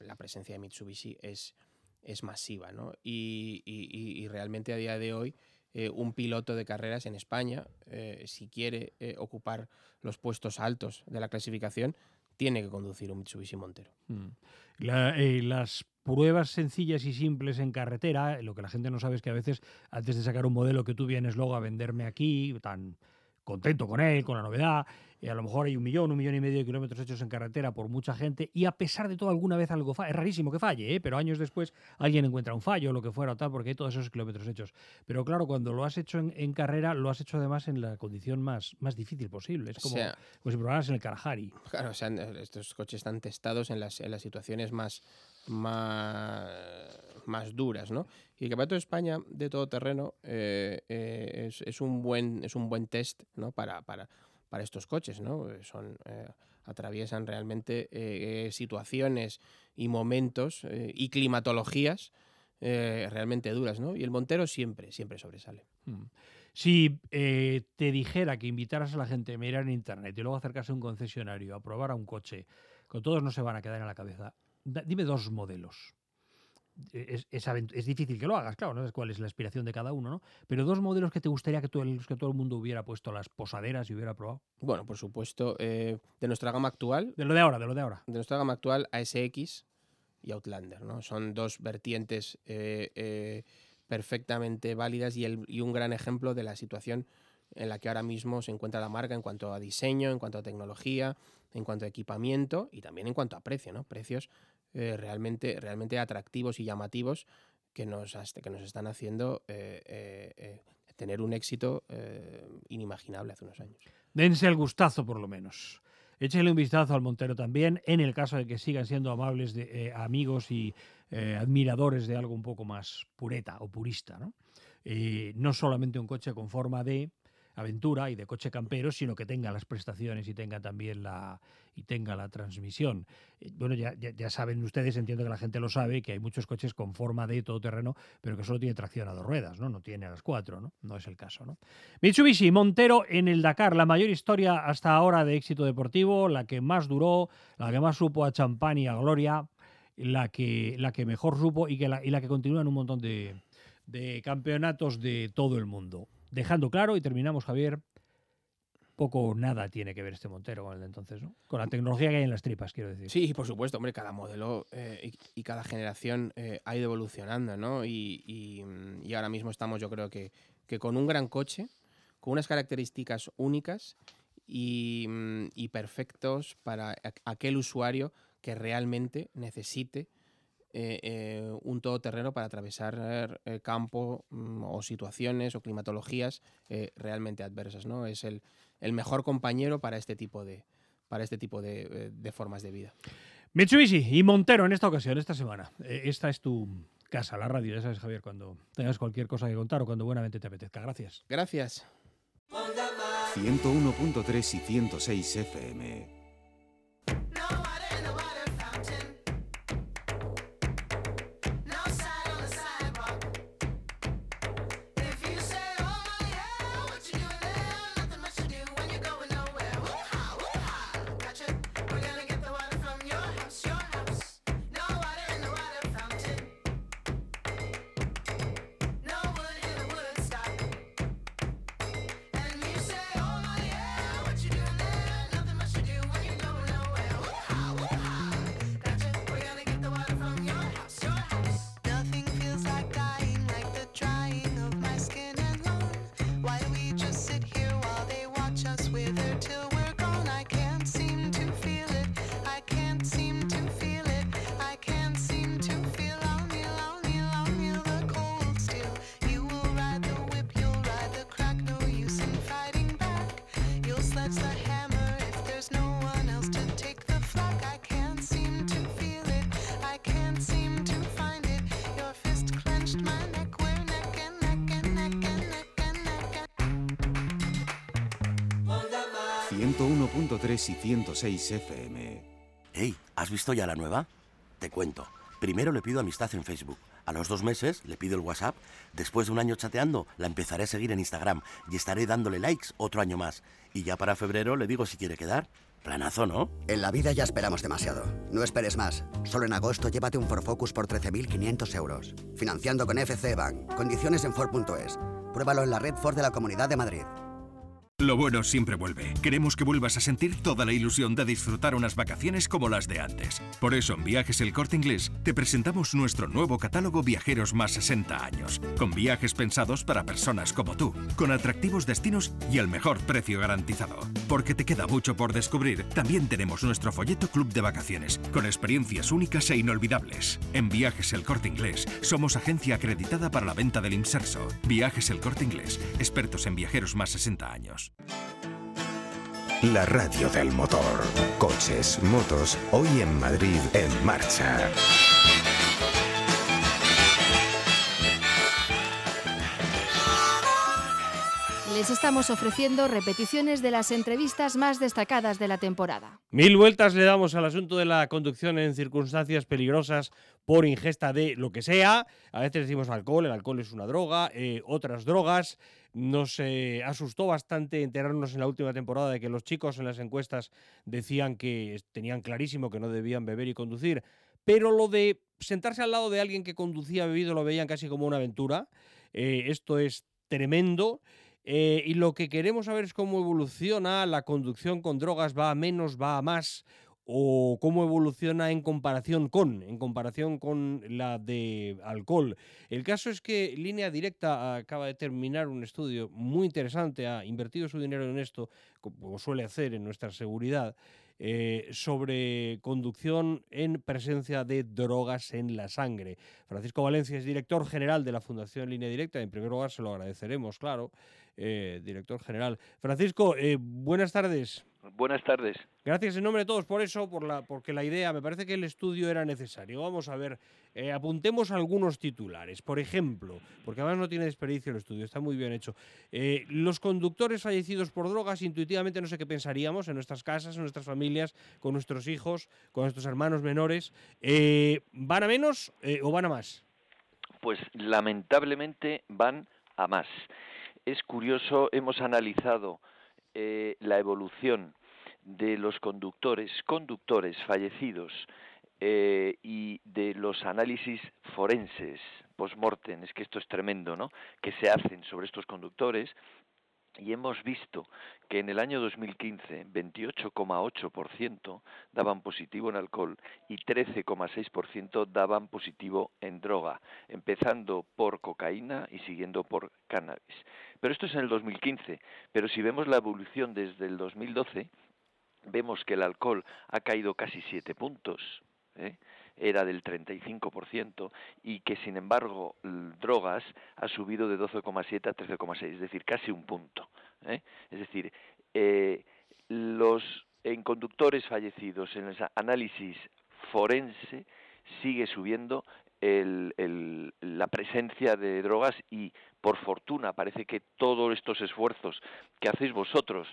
la presencia de Mitsubishi es, es masiva, ¿no? y realmente a día de hoy eh, un piloto de carreras en España, eh, si quiere eh, ocupar los puestos altos de la clasificación, tiene que conducir un Mitsubishi Montero. Mm. las pruebas sencillas y simples en carretera, lo que la gente no sabe es que a veces antes de sacar un modelo que tú vienes luego a venderme aquí, tan contento con él, con la novedad, a lo mejor hay un millón, un millón y medio de kilómetros hechos en carretera por mucha gente, y a pesar de todo alguna vez algo falla, es rarísimo que falle, ¿eh? pero años después alguien encuentra un fallo, lo que fuera o tal, porque hay todos esos kilómetros hechos. Pero claro, cuando lo has hecho en, carrera, lo has hecho además en la condición más, más difícil posible, es como, si probaras en el Kalahari. Claro, o sea, estos coches están testados en las, en las situaciones más, más, más duras, ¿no? Y el Campeonato de España de todo terreno eh, eh, es, es, un buen, es un buen test ¿no? para, para, para estos coches, ¿no? Eh, son, atraviesan realmente situaciones y momentos y climatologías realmente duras, ¿no? Y el Montero siempre, siempre sobresale. Mm. Si te dijera que invitaras a la gente a mirar en internet y luego acercarse a un concesionario a probar a un coche, con todos no se van a quedar en la cabeza. dime dos modelos es, es, difícil que lo hagas, claro, no sabes cuál es la aspiración de cada uno, ¿no? Pero dos modelos que te gustaría que todo, que todo el mundo hubiera puesto las posaderas y hubiera probado. Bueno, por supuesto, eh, de nuestra gama actual. De lo de ahora, de lo de ahora. De nuestra gama actual, ASX y Outlander, ¿no? Son dos vertientes eh, eh, perfectamente válidas y, el, y un gran ejemplo de la situación en la que ahora mismo se encuentra la marca en cuanto a diseño, en cuanto a tecnología, en cuanto a equipamiento y también en cuanto a precio, ¿no? Precios eh, realmente, realmente atractivos y llamativos que nos, que nos están haciendo eh, eh, tener un éxito inimaginable hace unos años. Dense el gustazo, por lo menos. Échenle un vistazo al Montero también, en el caso de que sigan siendo amables de, amigos y admiradores de algo un poco más pureta o purista. ¿no? no solamente un coche con forma de aventura y de coche campero, sino que tenga las prestaciones y tenga también la y tenga la transmisión. Eh, bueno, ya, ya, saben ustedes, entiendo que la gente lo sabe, que hay muchos coches con forma de todoterreno, pero que solo tiene tracción a dos ruedas, ¿no? No tiene a las cuatro, ¿no? No es el caso, ¿no? Mitsubishi Montero en el Dakar, la mayor historia hasta ahora de éxito deportivo, la que más duró, la que más supo a champán y a gloria, la que, la que mejor supo y, que la, y la que continúa en un montón de, de campeonatos de todo el mundo. Dejando claro, y terminamos, Javier, poco o nada tiene que ver este Montero con el de entonces, ¿no? Con la tecnología que hay en las tripas, quiero decir. Sí, por supuesto, hombre, cada modelo eh, y, cada generación eh, ha ido evolucionando, ¿no? Y, ahora mismo estamos, yo creo que, que, con un gran coche, con unas características únicas y, y perfectos para aquel usuario que realmente necesite eh, eh, un todoterreno para atravesar el campo mm, o situaciones o climatologías eh, realmente adversas. ¿no? Es el, el, mejor compañero para este tipo de, para este tipo de, de, formas de vida. Mitsubishi y Montero en esta ocasión, esta semana. esta es tu casa, la radio, ya sabes, Javier, cuando tengas cualquier cosa que contar o cuando buenamente te apetezca. Gracias. Gracias. 101.3 y 106 FM. Y 106 FM. Hey, ¿has visto ya la nueva? Te cuento. Primero le pido amistad en Facebook. A los dos meses le pido el WhatsApp. Después de un año chateando, la empezaré a seguir en Instagram y estaré dándole likes otro año más. Y ya para febrero le digo si quiere quedar. Planazo, ¿no? En la vida ya esperamos demasiado. No esperes más. Solo en agosto llévate un Ford Focus por 13.500 euros. Financiando con FC Bank. Condiciones en Ford.es. Pruébalo en la red Ford de la Comunidad de Madrid. Lo bueno siempre vuelve. Queremos que vuelvas a sentir toda la ilusión de disfrutar unas vacaciones como las de antes. Por eso en Viajes El Corte Inglés te presentamos nuestro nuevo catálogo Viajeros más 60 años, con viajes pensados para personas como tú, con atractivos destinos y el mejor precio garantizado. Porque te queda mucho por descubrir, también tenemos nuestro folleto Club de Vacaciones, con experiencias únicas e inolvidables. En Viajes El Corte Inglés somos agencia acreditada para la venta del Inserso. Viajes El Corte Inglés, expertos en viajeros más 60 años. La radio del motor. Coches, motos, hoy en Madrid en marcha. Les estamos ofreciendo repeticiones de las entrevistas más destacadas de la temporada. Mil vueltas le damos al asunto de la conducción en circunstancias peligrosas por ingesta de lo que sea. A veces decimos alcohol, el alcohol es una droga, eh, otras drogas. Nos eh, asustó bastante enterarnos en la última temporada de que los chicos en las encuestas decían que tenían clarísimo que no debían beber y conducir, pero lo de sentarse al lado de alguien que conducía bebido lo veían casi como una aventura. Eh, esto es tremendo. Eh, y lo que queremos saber es cómo evoluciona la conducción con drogas, va a menos, va a más, o cómo evoluciona en comparación con, en comparación con la de alcohol. El caso es que Línea Directa acaba de terminar un estudio muy interesante, ha invertido su dinero en esto, como suele hacer en nuestra seguridad, eh, sobre conducción en presencia de drogas en la sangre. Francisco Valencia es director general de la Fundación Línea Directa. En primer lugar, se lo agradeceremos, claro, eh, director general. Francisco, eh, buenas tardes. Buenas tardes. Gracias en nombre de todos por eso, por la, porque la idea, me parece que el estudio era necesario. Vamos a ver, eh, apuntemos algunos titulares. Por ejemplo, porque además no tiene desperdicio el estudio, está muy bien hecho. Eh, los conductores fallecidos por drogas, intuitivamente no sé qué pensaríamos en nuestras casas, en nuestras familias, con nuestros hijos, con nuestros hermanos menores. Eh, ¿Van a menos o van a más? Pues lamentablemente van a más. Es curioso, hemos analizado eh, la evolución de los conductores, conductores fallecidos eh, y de los análisis forenses post-mortem, es que esto es tremendo, ¿no? Que se hacen sobre estos conductores y hemos visto que en el año 2015 28,8% daban positivo en alcohol y 13,6% daban positivo en droga, empezando por cocaína y siguiendo por cannabis. Pero esto es en el 2015, pero si vemos la evolución desde el 2012, vemos que el alcohol ha caído casi 7 puntos, ¿eh? Era del 35% y que sin embargo drogas ha subido de 12,7 a 13,6, es decir, casi un punto. ¿eh? Es decir, eh, los en conductores fallecidos en el análisis forense sigue subiendo la presencia de drogas y por fortuna parece que todos estos esfuerzos que hacéis vosotros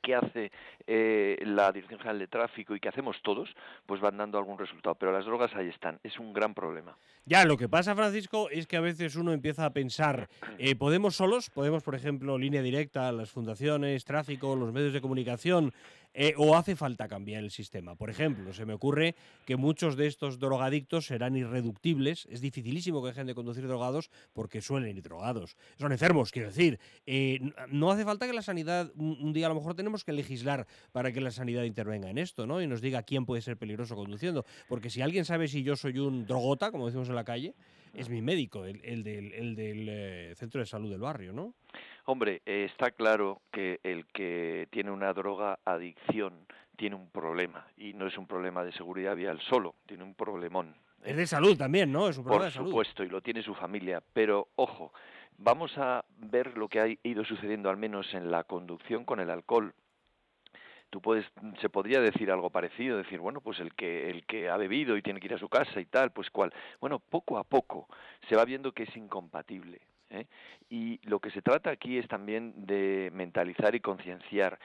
que hace eh, la Dirección General de Tráfico y que hacemos todos, pues van dando algún resultado. Pero las drogas ahí están, es un gran problema. Ya, lo que pasa, Francisco, es que a veces uno empieza a pensar, eh, ¿podemos solos? ¿Podemos, por ejemplo, línea directa, las fundaciones, tráfico, los medios de comunicación, eh, ¿O hace falta cambiar el sistema? Por ejemplo, se me ocurre que muchos de estos drogadictos serán irreductibles. Es dificilísimo que dejen de conducir drogados porque suelen ir drogados. Son enfermos, quiero decir. Eh, no hace falta que la sanidad, un, día a lo mejor tenemos que legislar para que la sanidad intervenga en esto, ¿no? Y nos diga quién puede ser peligroso conduciendo. Porque si alguien sabe si yo soy un drogota, como decimos en la calle, es mi médico, el, del, el del eh, centro de salud del barrio, ¿no? Hombre, eh, está claro que el que tiene una droga adicción tiene un problema y no es un problema de seguridad vial solo, tiene un problemón. Es de salud también, ¿no? Es un problema Por de salud. supuesto, y lo tiene su familia. Pero ojo, vamos a ver lo que ha ido sucediendo al menos en la conducción con el alcohol tú puedes se podría decir algo parecido decir bueno pues el que el que ha bebido y tiene que ir a su casa y tal pues cuál bueno poco a poco se va viendo que es incompatible ¿eh? y lo que se trata aquí es también de mentalizar y concienciar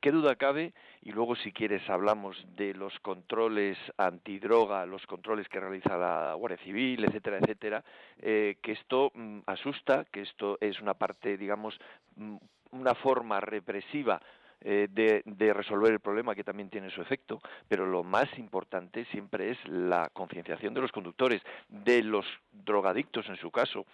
qué duda cabe y luego si quieres hablamos de los controles antidroga los controles que realiza la Guardia Civil etcétera etcétera eh, que esto mm, asusta que esto es una parte digamos mm, una forma represiva eh, de, resolver el problema que también tiene su efecto, pero lo más importante siempre es la concienciación de los conductores, de los drogadictos en su caso,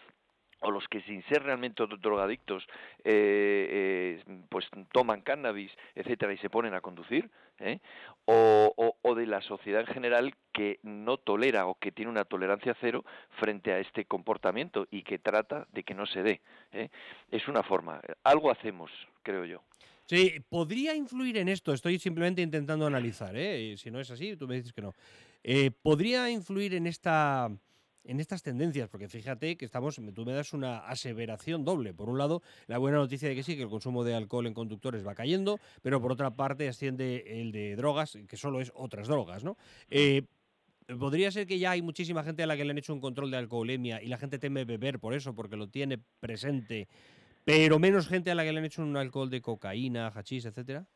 o los que sin ser realmente drogadictos eh, eh, pues toman cannabis etcétera y se ponen a conducir ¿eh? o, o, de la sociedad en general que no tolera o que tiene una tolerancia cero frente a este comportamiento y que trata de que no se dé es una forma algo hacemos creo yo Sí, podría influir en esto. Estoy simplemente intentando analizar. Si no es así, tú me dices que no. podría influir en esta en estas tendencias, porque fíjate que estamos, tú me das una aseveración doble. Por un lado, la buena noticia de que sí, que el consumo de alcohol en conductores va cayendo, pero por otra parte asciende el de drogas, que solo es otras drogas, ¿no? Eh, ¿Podría ser que ya hay muchísima gente a la que le han hecho un control de alcoholemia y la gente teme beber por eso, porque lo tiene presente, pero menos gente a la que le han hecho un alcohol de cocaína, hachís, etcétera?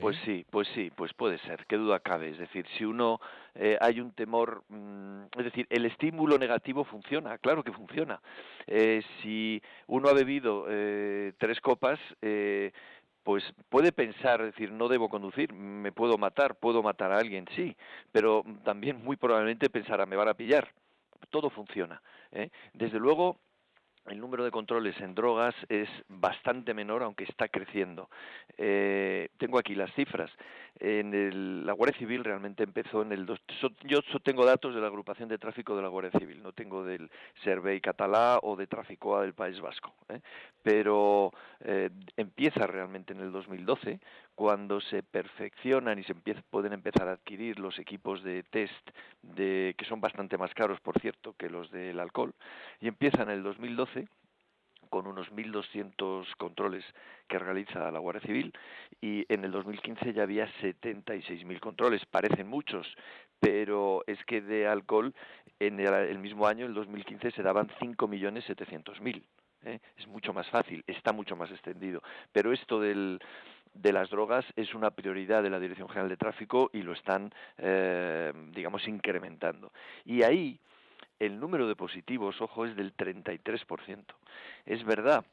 Pues ¿eh? sí, pues sí, pues puede ser, qué duda cabe. Es decir, si uno eh, hay un temor, mm, es decir, el estímulo negativo funciona, claro que funciona. Eh, si uno ha bebido tres copas, pues puede pensar, es decir, no debo conducir, me puedo matar, puedo matar a alguien, sí, pero también muy probablemente pensará, me van a pillar. Todo funciona. Desde luego, el número de controles en drogas es bastante menor, aunque está creciendo. Eh, tengo aquí las cifras. En la Guardia Civil realmente empezó en el... yo tengo datos de la agrupación de tráfico de la Guardia Civil, no tengo del Servei Catalá o de Traficoa del País Vasco. ¿eh? Pero eh, empieza realmente en el 2012, cuando se perfeccionan y se pueden empezar a adquirir los equipos de test, de, que son bastante más caros, por cierto, que los del alcohol, y empieza en el 2012 con unos 1.200 controles que realiza la Guardia Civil y en el 2015 ya había 76.000 controles. Parecen muchos, pero es que de alcohol en el, mismo año, el 2015, se daban 5.700.000. ¿eh? Es mucho más fácil, está mucho más extendido. Pero esto del, de las drogas es una prioridad de la Dirección General de Tráfico y lo están, eh, digamos, incrementando. Y ahí el número de positivos, ojo, es del 33%. Es verdad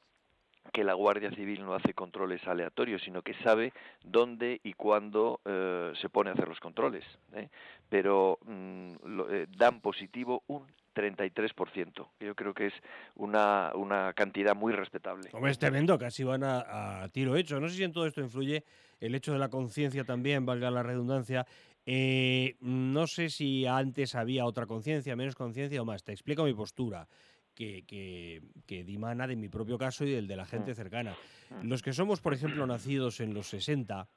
que la Guardia Civil no hace controles aleatorios, sino que sabe dónde y cuándo eh, se pone a hacer los controles. ¿eh? Pero mm, eh, dan positivo un 33%. Yo creo que es una, una cantidad muy respetable. Hombre, es tremendo, casi van a, tiro hecho. No sé si en todo esto influye el hecho de la conciencia también, valga la redundancia, eh, no sé si antes había otra conciencia, menos conciencia o más. Te explico mi postura, que, que, que, dimana de mi propio caso y del de la gente mm. cercana. Mm. Los que somos, por ejemplo, nacidos en los 60,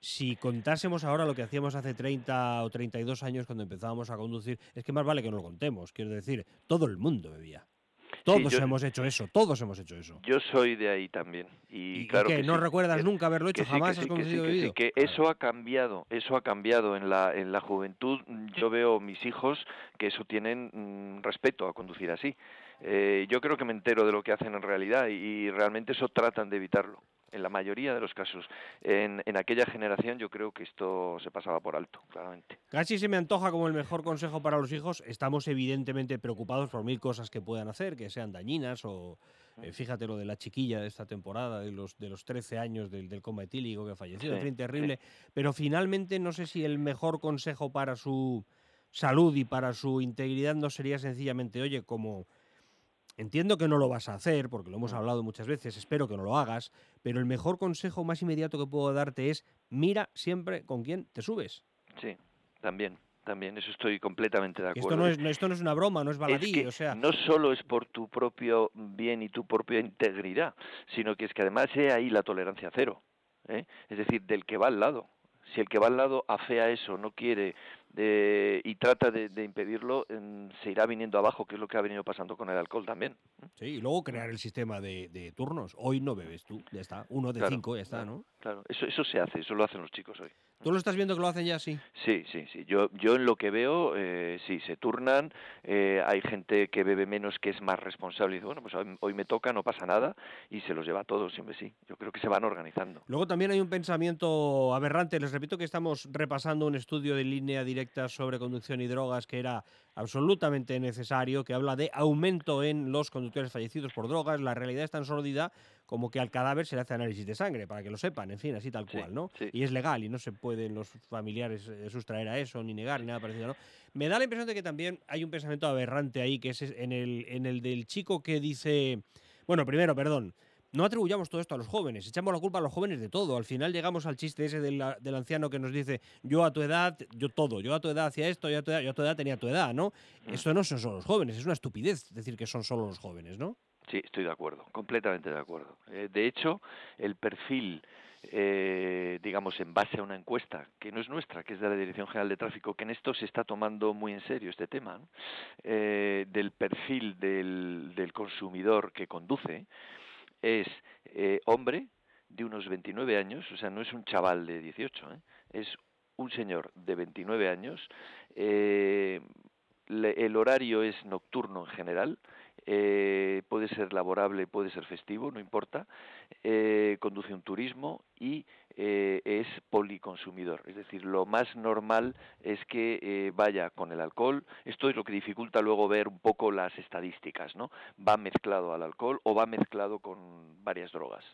si contásemos ahora lo que hacíamos hace 30 o 32 años cuando empezábamos a conducir, es que más vale que no lo contemos. Quiero decir, todo el mundo bebía. Todos hemos hecho eso, todos hemos hecho eso. Yo soy de ahí también. Y, claro que no recuerdas nunca haberlo hecho, jamás has conducido que, que eso ha cambiado, eso ha cambiado en la en la juventud. Yo veo mis hijos que eso tienen mm, respeto a conducir así. Eh, yo creo que me entero de lo que hacen en realidad y realmente eso tratan de evitarlo en la mayoría de los casos. En, en, aquella generación yo creo que esto se pasaba por alto, claramente. Casi se me antoja como el mejor consejo para los hijos. Estamos evidentemente preocupados por mil cosas que puedan hacer, que sean dañinas o... Eh, fíjate lo de la chiquilla de esta temporada, de los, de los 13 años del, del coma etílico que falleció, en fin, terrible. Pero finalmente no sé si el mejor consejo para su salud y para su integridad no sería sencillamente, oye, como Entiendo que no lo vas a hacer, porque lo hemos mm. hablado muchas veces, espero que no lo hagas, pero el mejor consejo más inmediato que puedo darte es mira siempre con quién te subes. Sí, también. También, eso estoy completamente de acuerdo. Esto no es, esto no es una broma, no es baladí, o sea... No solo es por tu propio bien y tu propia integridad, sino que es que además es ahí la tolerancia cero. ¿eh? Es decir, del que va al lado. Si el que va al lado afea eso, no quiere y trata de, impedirlo, se irá viniendo abajo, que es lo que ha venido pasando con el alcohol también. Sí, y luego crear el sistema de, turnos. Hoy no bebes tú, ya está. Uno de cinco, ya está, ¿no? Claro, eso, eso se hace, eso lo hacen los chicos hoy. ¿Tú lo estás viendo que lo hacen ya así? Sí, sí, sí. Yo, yo en lo que veo, eh, sí, se turnan. Eh, hay gente que bebe menos, que es más responsable y dice, bueno, pues hoy, me toca, no pasa nada, y se los lleva a todos, siempre sí. Yo creo que se van organizando. Luego también hay un pensamiento aberrante. Les repito que estamos repasando un estudio de línea directa directa sobre conducción y drogas que era absolutamente necesario, que habla de aumento en los conductores fallecidos por drogas. La realidad es tan sórdida como que al cadáver se le hace análisis de sangre, para que lo sepan, en fin, así tal cual, ¿no? Y es legal y no se pueden los familiares eh, sustraer a eso, ni negar, ni nada parecido, ¿no? Me da la impresión de que también hay un pensamiento aberrante ahí, que es en el, en el del chico que dice... Bueno, primero, perdón, no atribuyamos todo esto a los jóvenes, echamos la culpa a los jóvenes de todo. Al final llegamos al chiste ese del, anciano que nos dice, yo a tu edad, yo todo, yo a tu edad hacía esto, yo a tu edad, yo a tu edad tenía tu edad, ¿no? Mm. Esto no son solo los jóvenes, es una estupidez decir que son solo los jóvenes, ¿no? Sí, estoy de acuerdo, completamente de acuerdo. Eh, de hecho, el perfil, eh, digamos, en base a una encuesta, que no es nuestra, que es de la Dirección General de Tráfico, que en esto se está tomando muy en serio este tema, eh, del perfil del, del consumidor que conduce, es eh, hombre de unos 29 años, o sea, no es un chaval de 18, ¿eh? es un señor de 29 años, eh, el horario es nocturno en general, eh, puede ser laborable, puede ser festivo, no importa, eh, conduce un turismo y eh, es policonsumidor. Es decir, lo más normal es que vaya con el alcohol. Esto es lo que dificulta luego ver un poco las estadísticas, ¿no? Va mezclado al alcohol o va mezclado con varias drogas.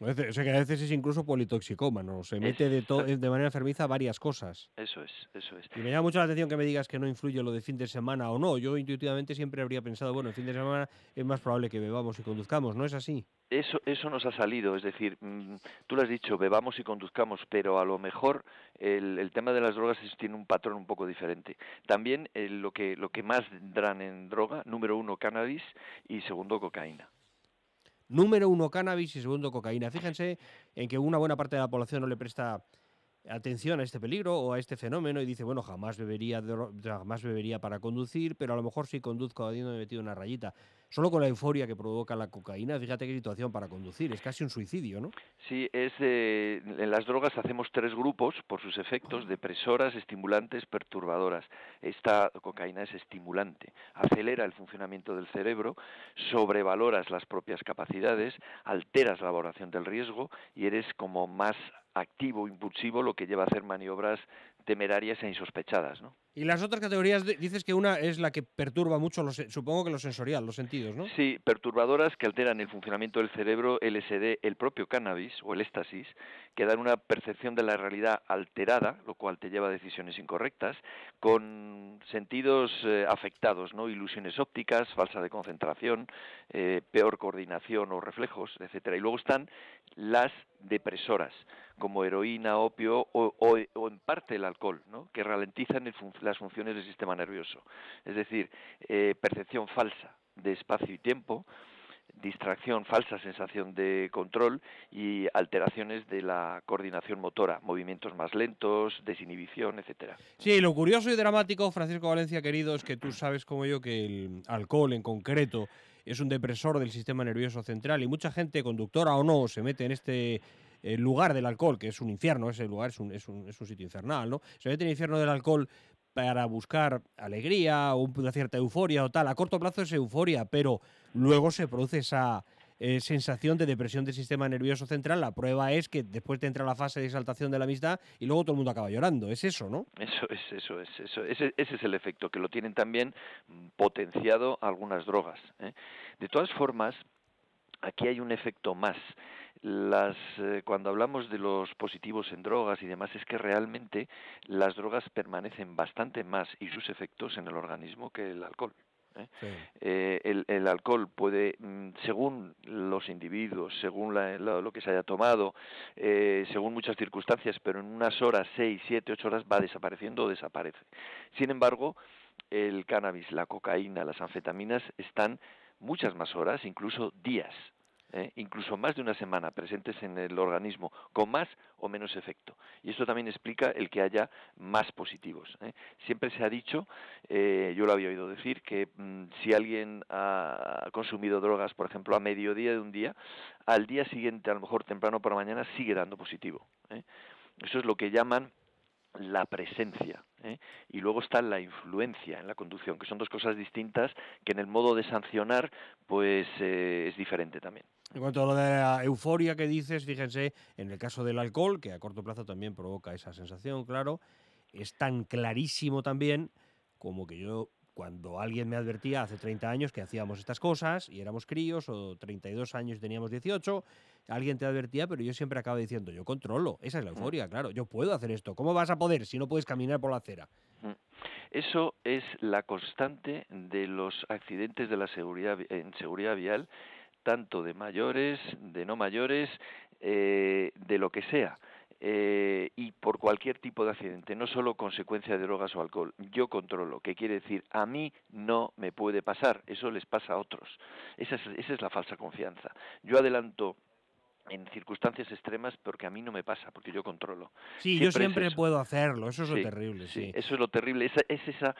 O sea que a veces es incluso politoxicómano, se mete de, de manera enfermiza varias cosas. Eso es, eso es. Y me llama mucho la atención que me digas que no influye lo de fin de semana o no. Yo intuitivamente siempre habría pensado, bueno, el fin de semana es más probable que bebamos y conduzcamos, ¿no es así? Eso, eso nos ha salido, es decir, mm, tú lo has dicho, bebamos y conduzcamos, pero a lo mejor el, tema de las drogas tiene un patrón un poco diferente. También eh, lo, que, lo que más dan en droga, número uno, cannabis y segundo, cocaína. Número uno, cannabis y segundo, cocaína. Fíjense en que una buena parte de la población no le presta atención a este peligro o a este fenómeno y dice, bueno, jamás bebería, jamás bebería para conducir, pero a lo mejor si conduzco habiendo metido una rayita. Solo con la euforia que provoca la cocaína, fíjate qué situación para conducir, es casi un suicidio, ¿no? Sí, es en las drogas hacemos tres grupos por sus efectos, depresoras, estimulantes, perturbadoras. Esta cocaína es estimulante, acelera el funcionamiento del cerebro, sobrevaloras las propias capacidades, alteras la valoración del riesgo y eres como más activo, impulsivo, lo que lleva a hacer maniobras temerarias e insospechadas, ¿no? Y las otras categorías, dices que una es la que perturba mucho, supongo que lo sensorial, los sentidos, ¿no? Sí, perturbadoras que alteran el funcionamiento del cerebro, LSD, el propio cannabis o el éxtasis, que dan una percepción de la realidad alterada, lo cual te lleva a decisiones incorrectas, con sentidos eh, afectados, ¿no? Ilusiones ópticas, falsa de concentración, eh, peor coordinación o reflejos, etcétera. Y luego están las depresoras, como heroína, opio o, o, en parte el alcohol, ¿no? que ralentizan el las funciones del sistema nervioso. Es decir, eh, percepción falsa de espacio y tiempo, distracción, falsa sensación de control y alteraciones de la coordinación motora, movimientos más lentos, desinhibición, etcétera. Sí, lo curioso y dramático, Francisco Valencia, querido, es que tú sabes como yo que el alcohol en concreto es un depresor del sistema nervioso central y mucha gente, conductora o no, se mete en este el lugar del alcohol, que es un infierno, ese lugar es un, es un sitio infernal, ¿no? Se mete en el infierno del alcohol para buscar alegría o una cierta euforia o tal. A corto plazo es euforia, pero luego se produce esa eh, sensación de depresión del sistema nervioso central. La prueba es que después te entra la fase de exaltación de la amistad y luego todo el mundo acaba llorando. Es eso, ¿no? Eso es, eso es, eso. Ese, ese es el efecto, que lo tienen también potenciado algunas drogas. ¿eh? De todas formas, aquí hay un efecto más las eh, cuando hablamos de los positivos en drogas y demás es que realmente las drogas permanecen bastante más y sus efectos en el organismo que el alcohol. ¿eh? Eh, el, el, alcohol puede, mm, según los individuos, según lo que se haya tomado, según muchas circunstancias, pero en unas horas, seis, siete, ocho horas, va desapareciendo o desaparece. Sin embargo, el cannabis, la cocaína, las anfetaminas están muchas más horas, incluso días, ¿eh? incluso más de una semana presentes en el organismo con más o menos efecto. Y esto también explica el que haya más positivos. ¿eh? Siempre se ha dicho, eh, yo lo había oído decir, que mm, si alguien ha consumido drogas, por ejemplo, a mediodía de un día, al día siguiente, a lo mejor temprano por la mañana, sigue dando positivo. Eso es lo que llaman la presencia ¿eh? y luego está la influencia en la conducción, que son dos cosas distintas que en el modo de sancionar pues eh, es diferente también. En cuanto a lo de la euforia que dices, fíjense, en el caso del alcohol, que a corto plazo también provoca esa sensación, claro, es tan clarísimo también como que yo cuando alguien me advertía hace 30 años que hacíamos estas cosas y éramos críos o 32 años y teníamos 18, alguien te advertía, pero yo siempre acabo diciendo, yo controlo, esa es la euforia, claro, yo puedo hacer esto. ¿Cómo vas a poder si no puedes caminar por la acera? Eso es la constante de los accidentes de la seguridad en seguridad vial, tanto de mayores, de no mayores, eh, de lo que sea. Eh, y por cualquier tipo de accidente, no solo consecuencia de drogas o alcohol. Yo controlo, que quiere decir, a mí no me puede pasar, eso les pasa a otros. Esa es, esa es la falsa confianza. Yo adelanto en circunstancias extremas porque a mí no me pasa, porque yo controlo. Sí, yo siempre puedo hacerlo, eso es lo terrible. Sí, eso es lo terrible, esa, es esa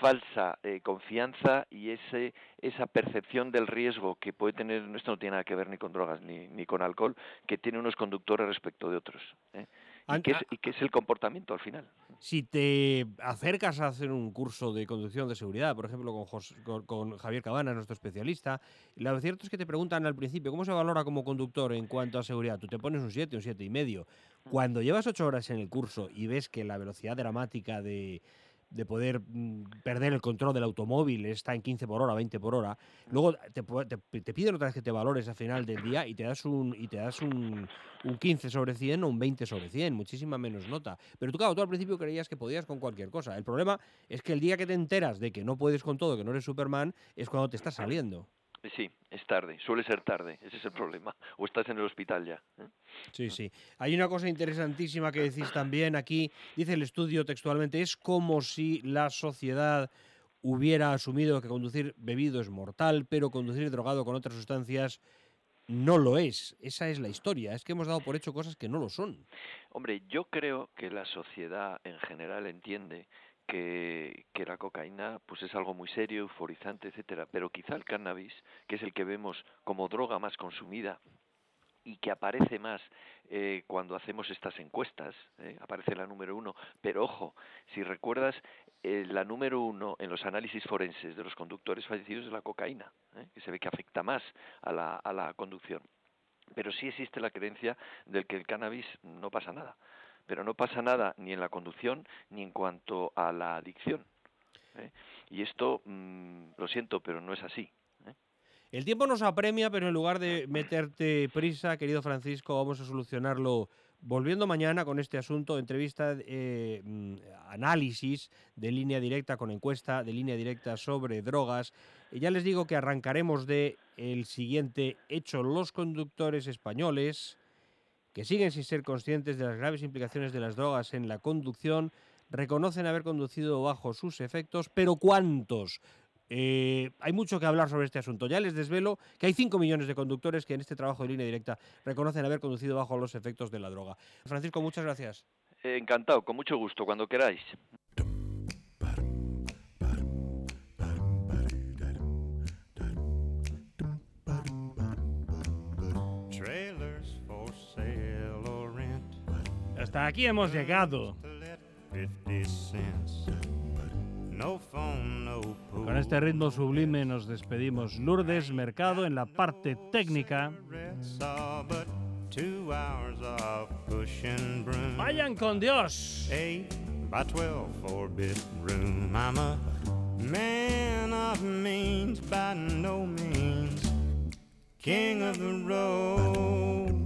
falsa eh, confianza y ese, esa percepción del riesgo que puede tener, esto no tiene nada que ver ni con drogas ni, ni con alcohol, que tiene unos conductores respecto de otros. ¿eh? Y, qué es, el comportamiento al final. Si te acercas a hacer un curso de conducción de seguridad, por ejemplo, con, con, Javier Cabana, nuestro especialista, lo cierto es que te preguntan al principio, ¿cómo se valora como conductor en cuanto a seguridad? Tú te pones un 7, un 7 y medio. Mm. Cuando llevas 8 horas en el curso y ves que la velocidad dramática de de poder mm, perder el control del automóvil, está en 15 por hora, 20 por hora. Luego te, te, piden otra vez que te valores al final del día y te das un y te das un, un 15 sobre 100 o un 20 sobre 100, muchísima menos nota. Pero tú, claro, tú al principio creías que podías con cualquier cosa. El problema es que el día que te enteras de que no puedes con todo, que no eres Superman, es cuando te estás saliendo. Sí, es tarde, suele ser tarde, ese es el problema. O estás en el hospital ya. ¿eh? Sí, sí. Hay una cosa interesantísima que decís también aquí, dice el estudio textualmente, es como si la sociedad hubiera asumido que conducir bebido es mortal, pero conducir drogado con otras sustancias no lo es. Esa es la historia. Es que hemos dado por hecho cosas que no lo son. Hombre, yo creo que la sociedad en general entiende que, que, la cocaína pues es algo muy serio, euforizante, etcétera, pero quizá el cannabis, que es el que vemos como droga más consumida y que aparece más eh, cuando hacemos estas encuestas, eh, aparece la número uno, pero ojo, si recuerdas, eh, la número uno en los análisis forenses de los conductores fallecidos es la cocaína, que se ve que afecta más a la, a la conducción. Pero sí existe la creencia del que el cannabis no pasa nada pero no pasa nada ni en la conducción ni en cuanto a la adicción. ¿eh? Y esto, mm, lo siento, pero no es así. ¿eh? El tiempo nos apremia, pero en lugar de meterte prisa, querido Francisco, vamos a solucionarlo volviendo mañana con este asunto, entrevista, eh, mm, análisis de línea directa con encuesta de línea directa sobre drogas. Ya les digo que arrancaremos de el siguiente hecho, los conductores españoles que siguen sin ser conscientes de las graves implicaciones de las drogas en la conducción, reconocen haber conducido bajo sus efectos, pero ¿cuántos? Eh, hay mucho que hablar sobre este asunto. Ya les desvelo que hay 5 millones de conductores que en este trabajo de línea directa reconocen haber conducido bajo los efectos de la droga. Francisco, muchas gracias. encantado, con mucho gusto, cuando queráis. Hasta aquí hemos llegado. Con este ritmo sublime nos despedimos. Lourdes Mercado en la parte técnica. Vayan con Dios. by 12 four bit room. I'm a man of means by no means, king of the road.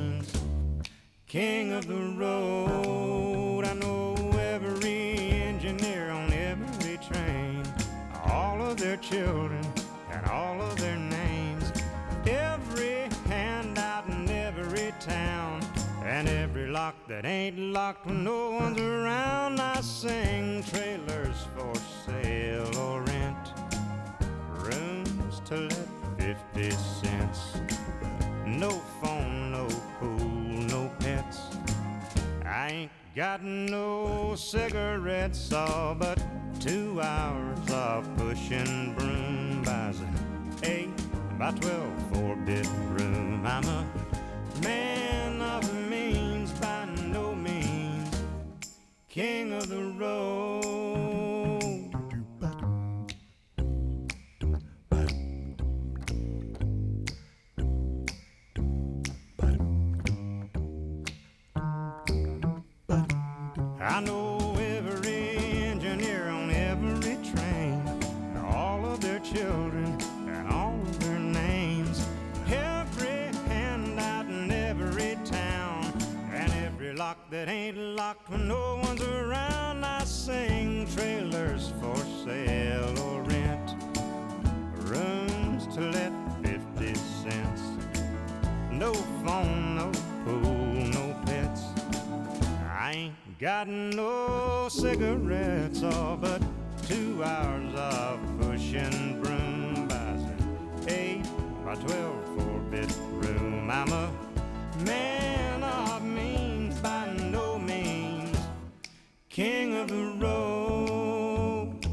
king of the road. I know every engineer on every train, all of their children and all of their names, every handout in every town, and every lock that ain't locked when no one's around. I sing trailers for sale or rent, rooms to let 50 cents, no phone, ain't got no cigarettes, all but Two hours of pushing broom buys an eight by twelve four bit room. I'm a man of means by no means, king of the road. I know every engineer on every train, and all of their children and all of their names, every handout in every town, and every lock that ain't locked when no one's around. I sing trailers for sale or rent, rooms to let 50 cents, no phone, no got no cigarettes, all but two hours of pushing broom buys an eight by twelve four bit room. I'm a man of means by no means, king of the road.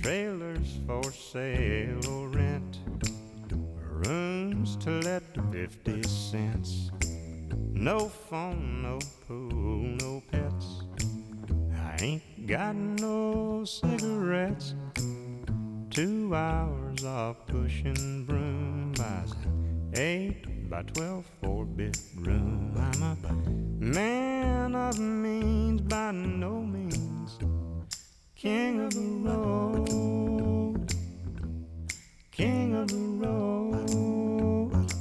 Trailers for sale or rent, rooms to let fifty cents. No phone, no pool, Ain't got no cigarettes. Two hours of pushing broom. I said, eight by twelve four bit room. I'm a man of means by no means. King of the road. King of the road.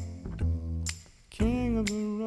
King of the road.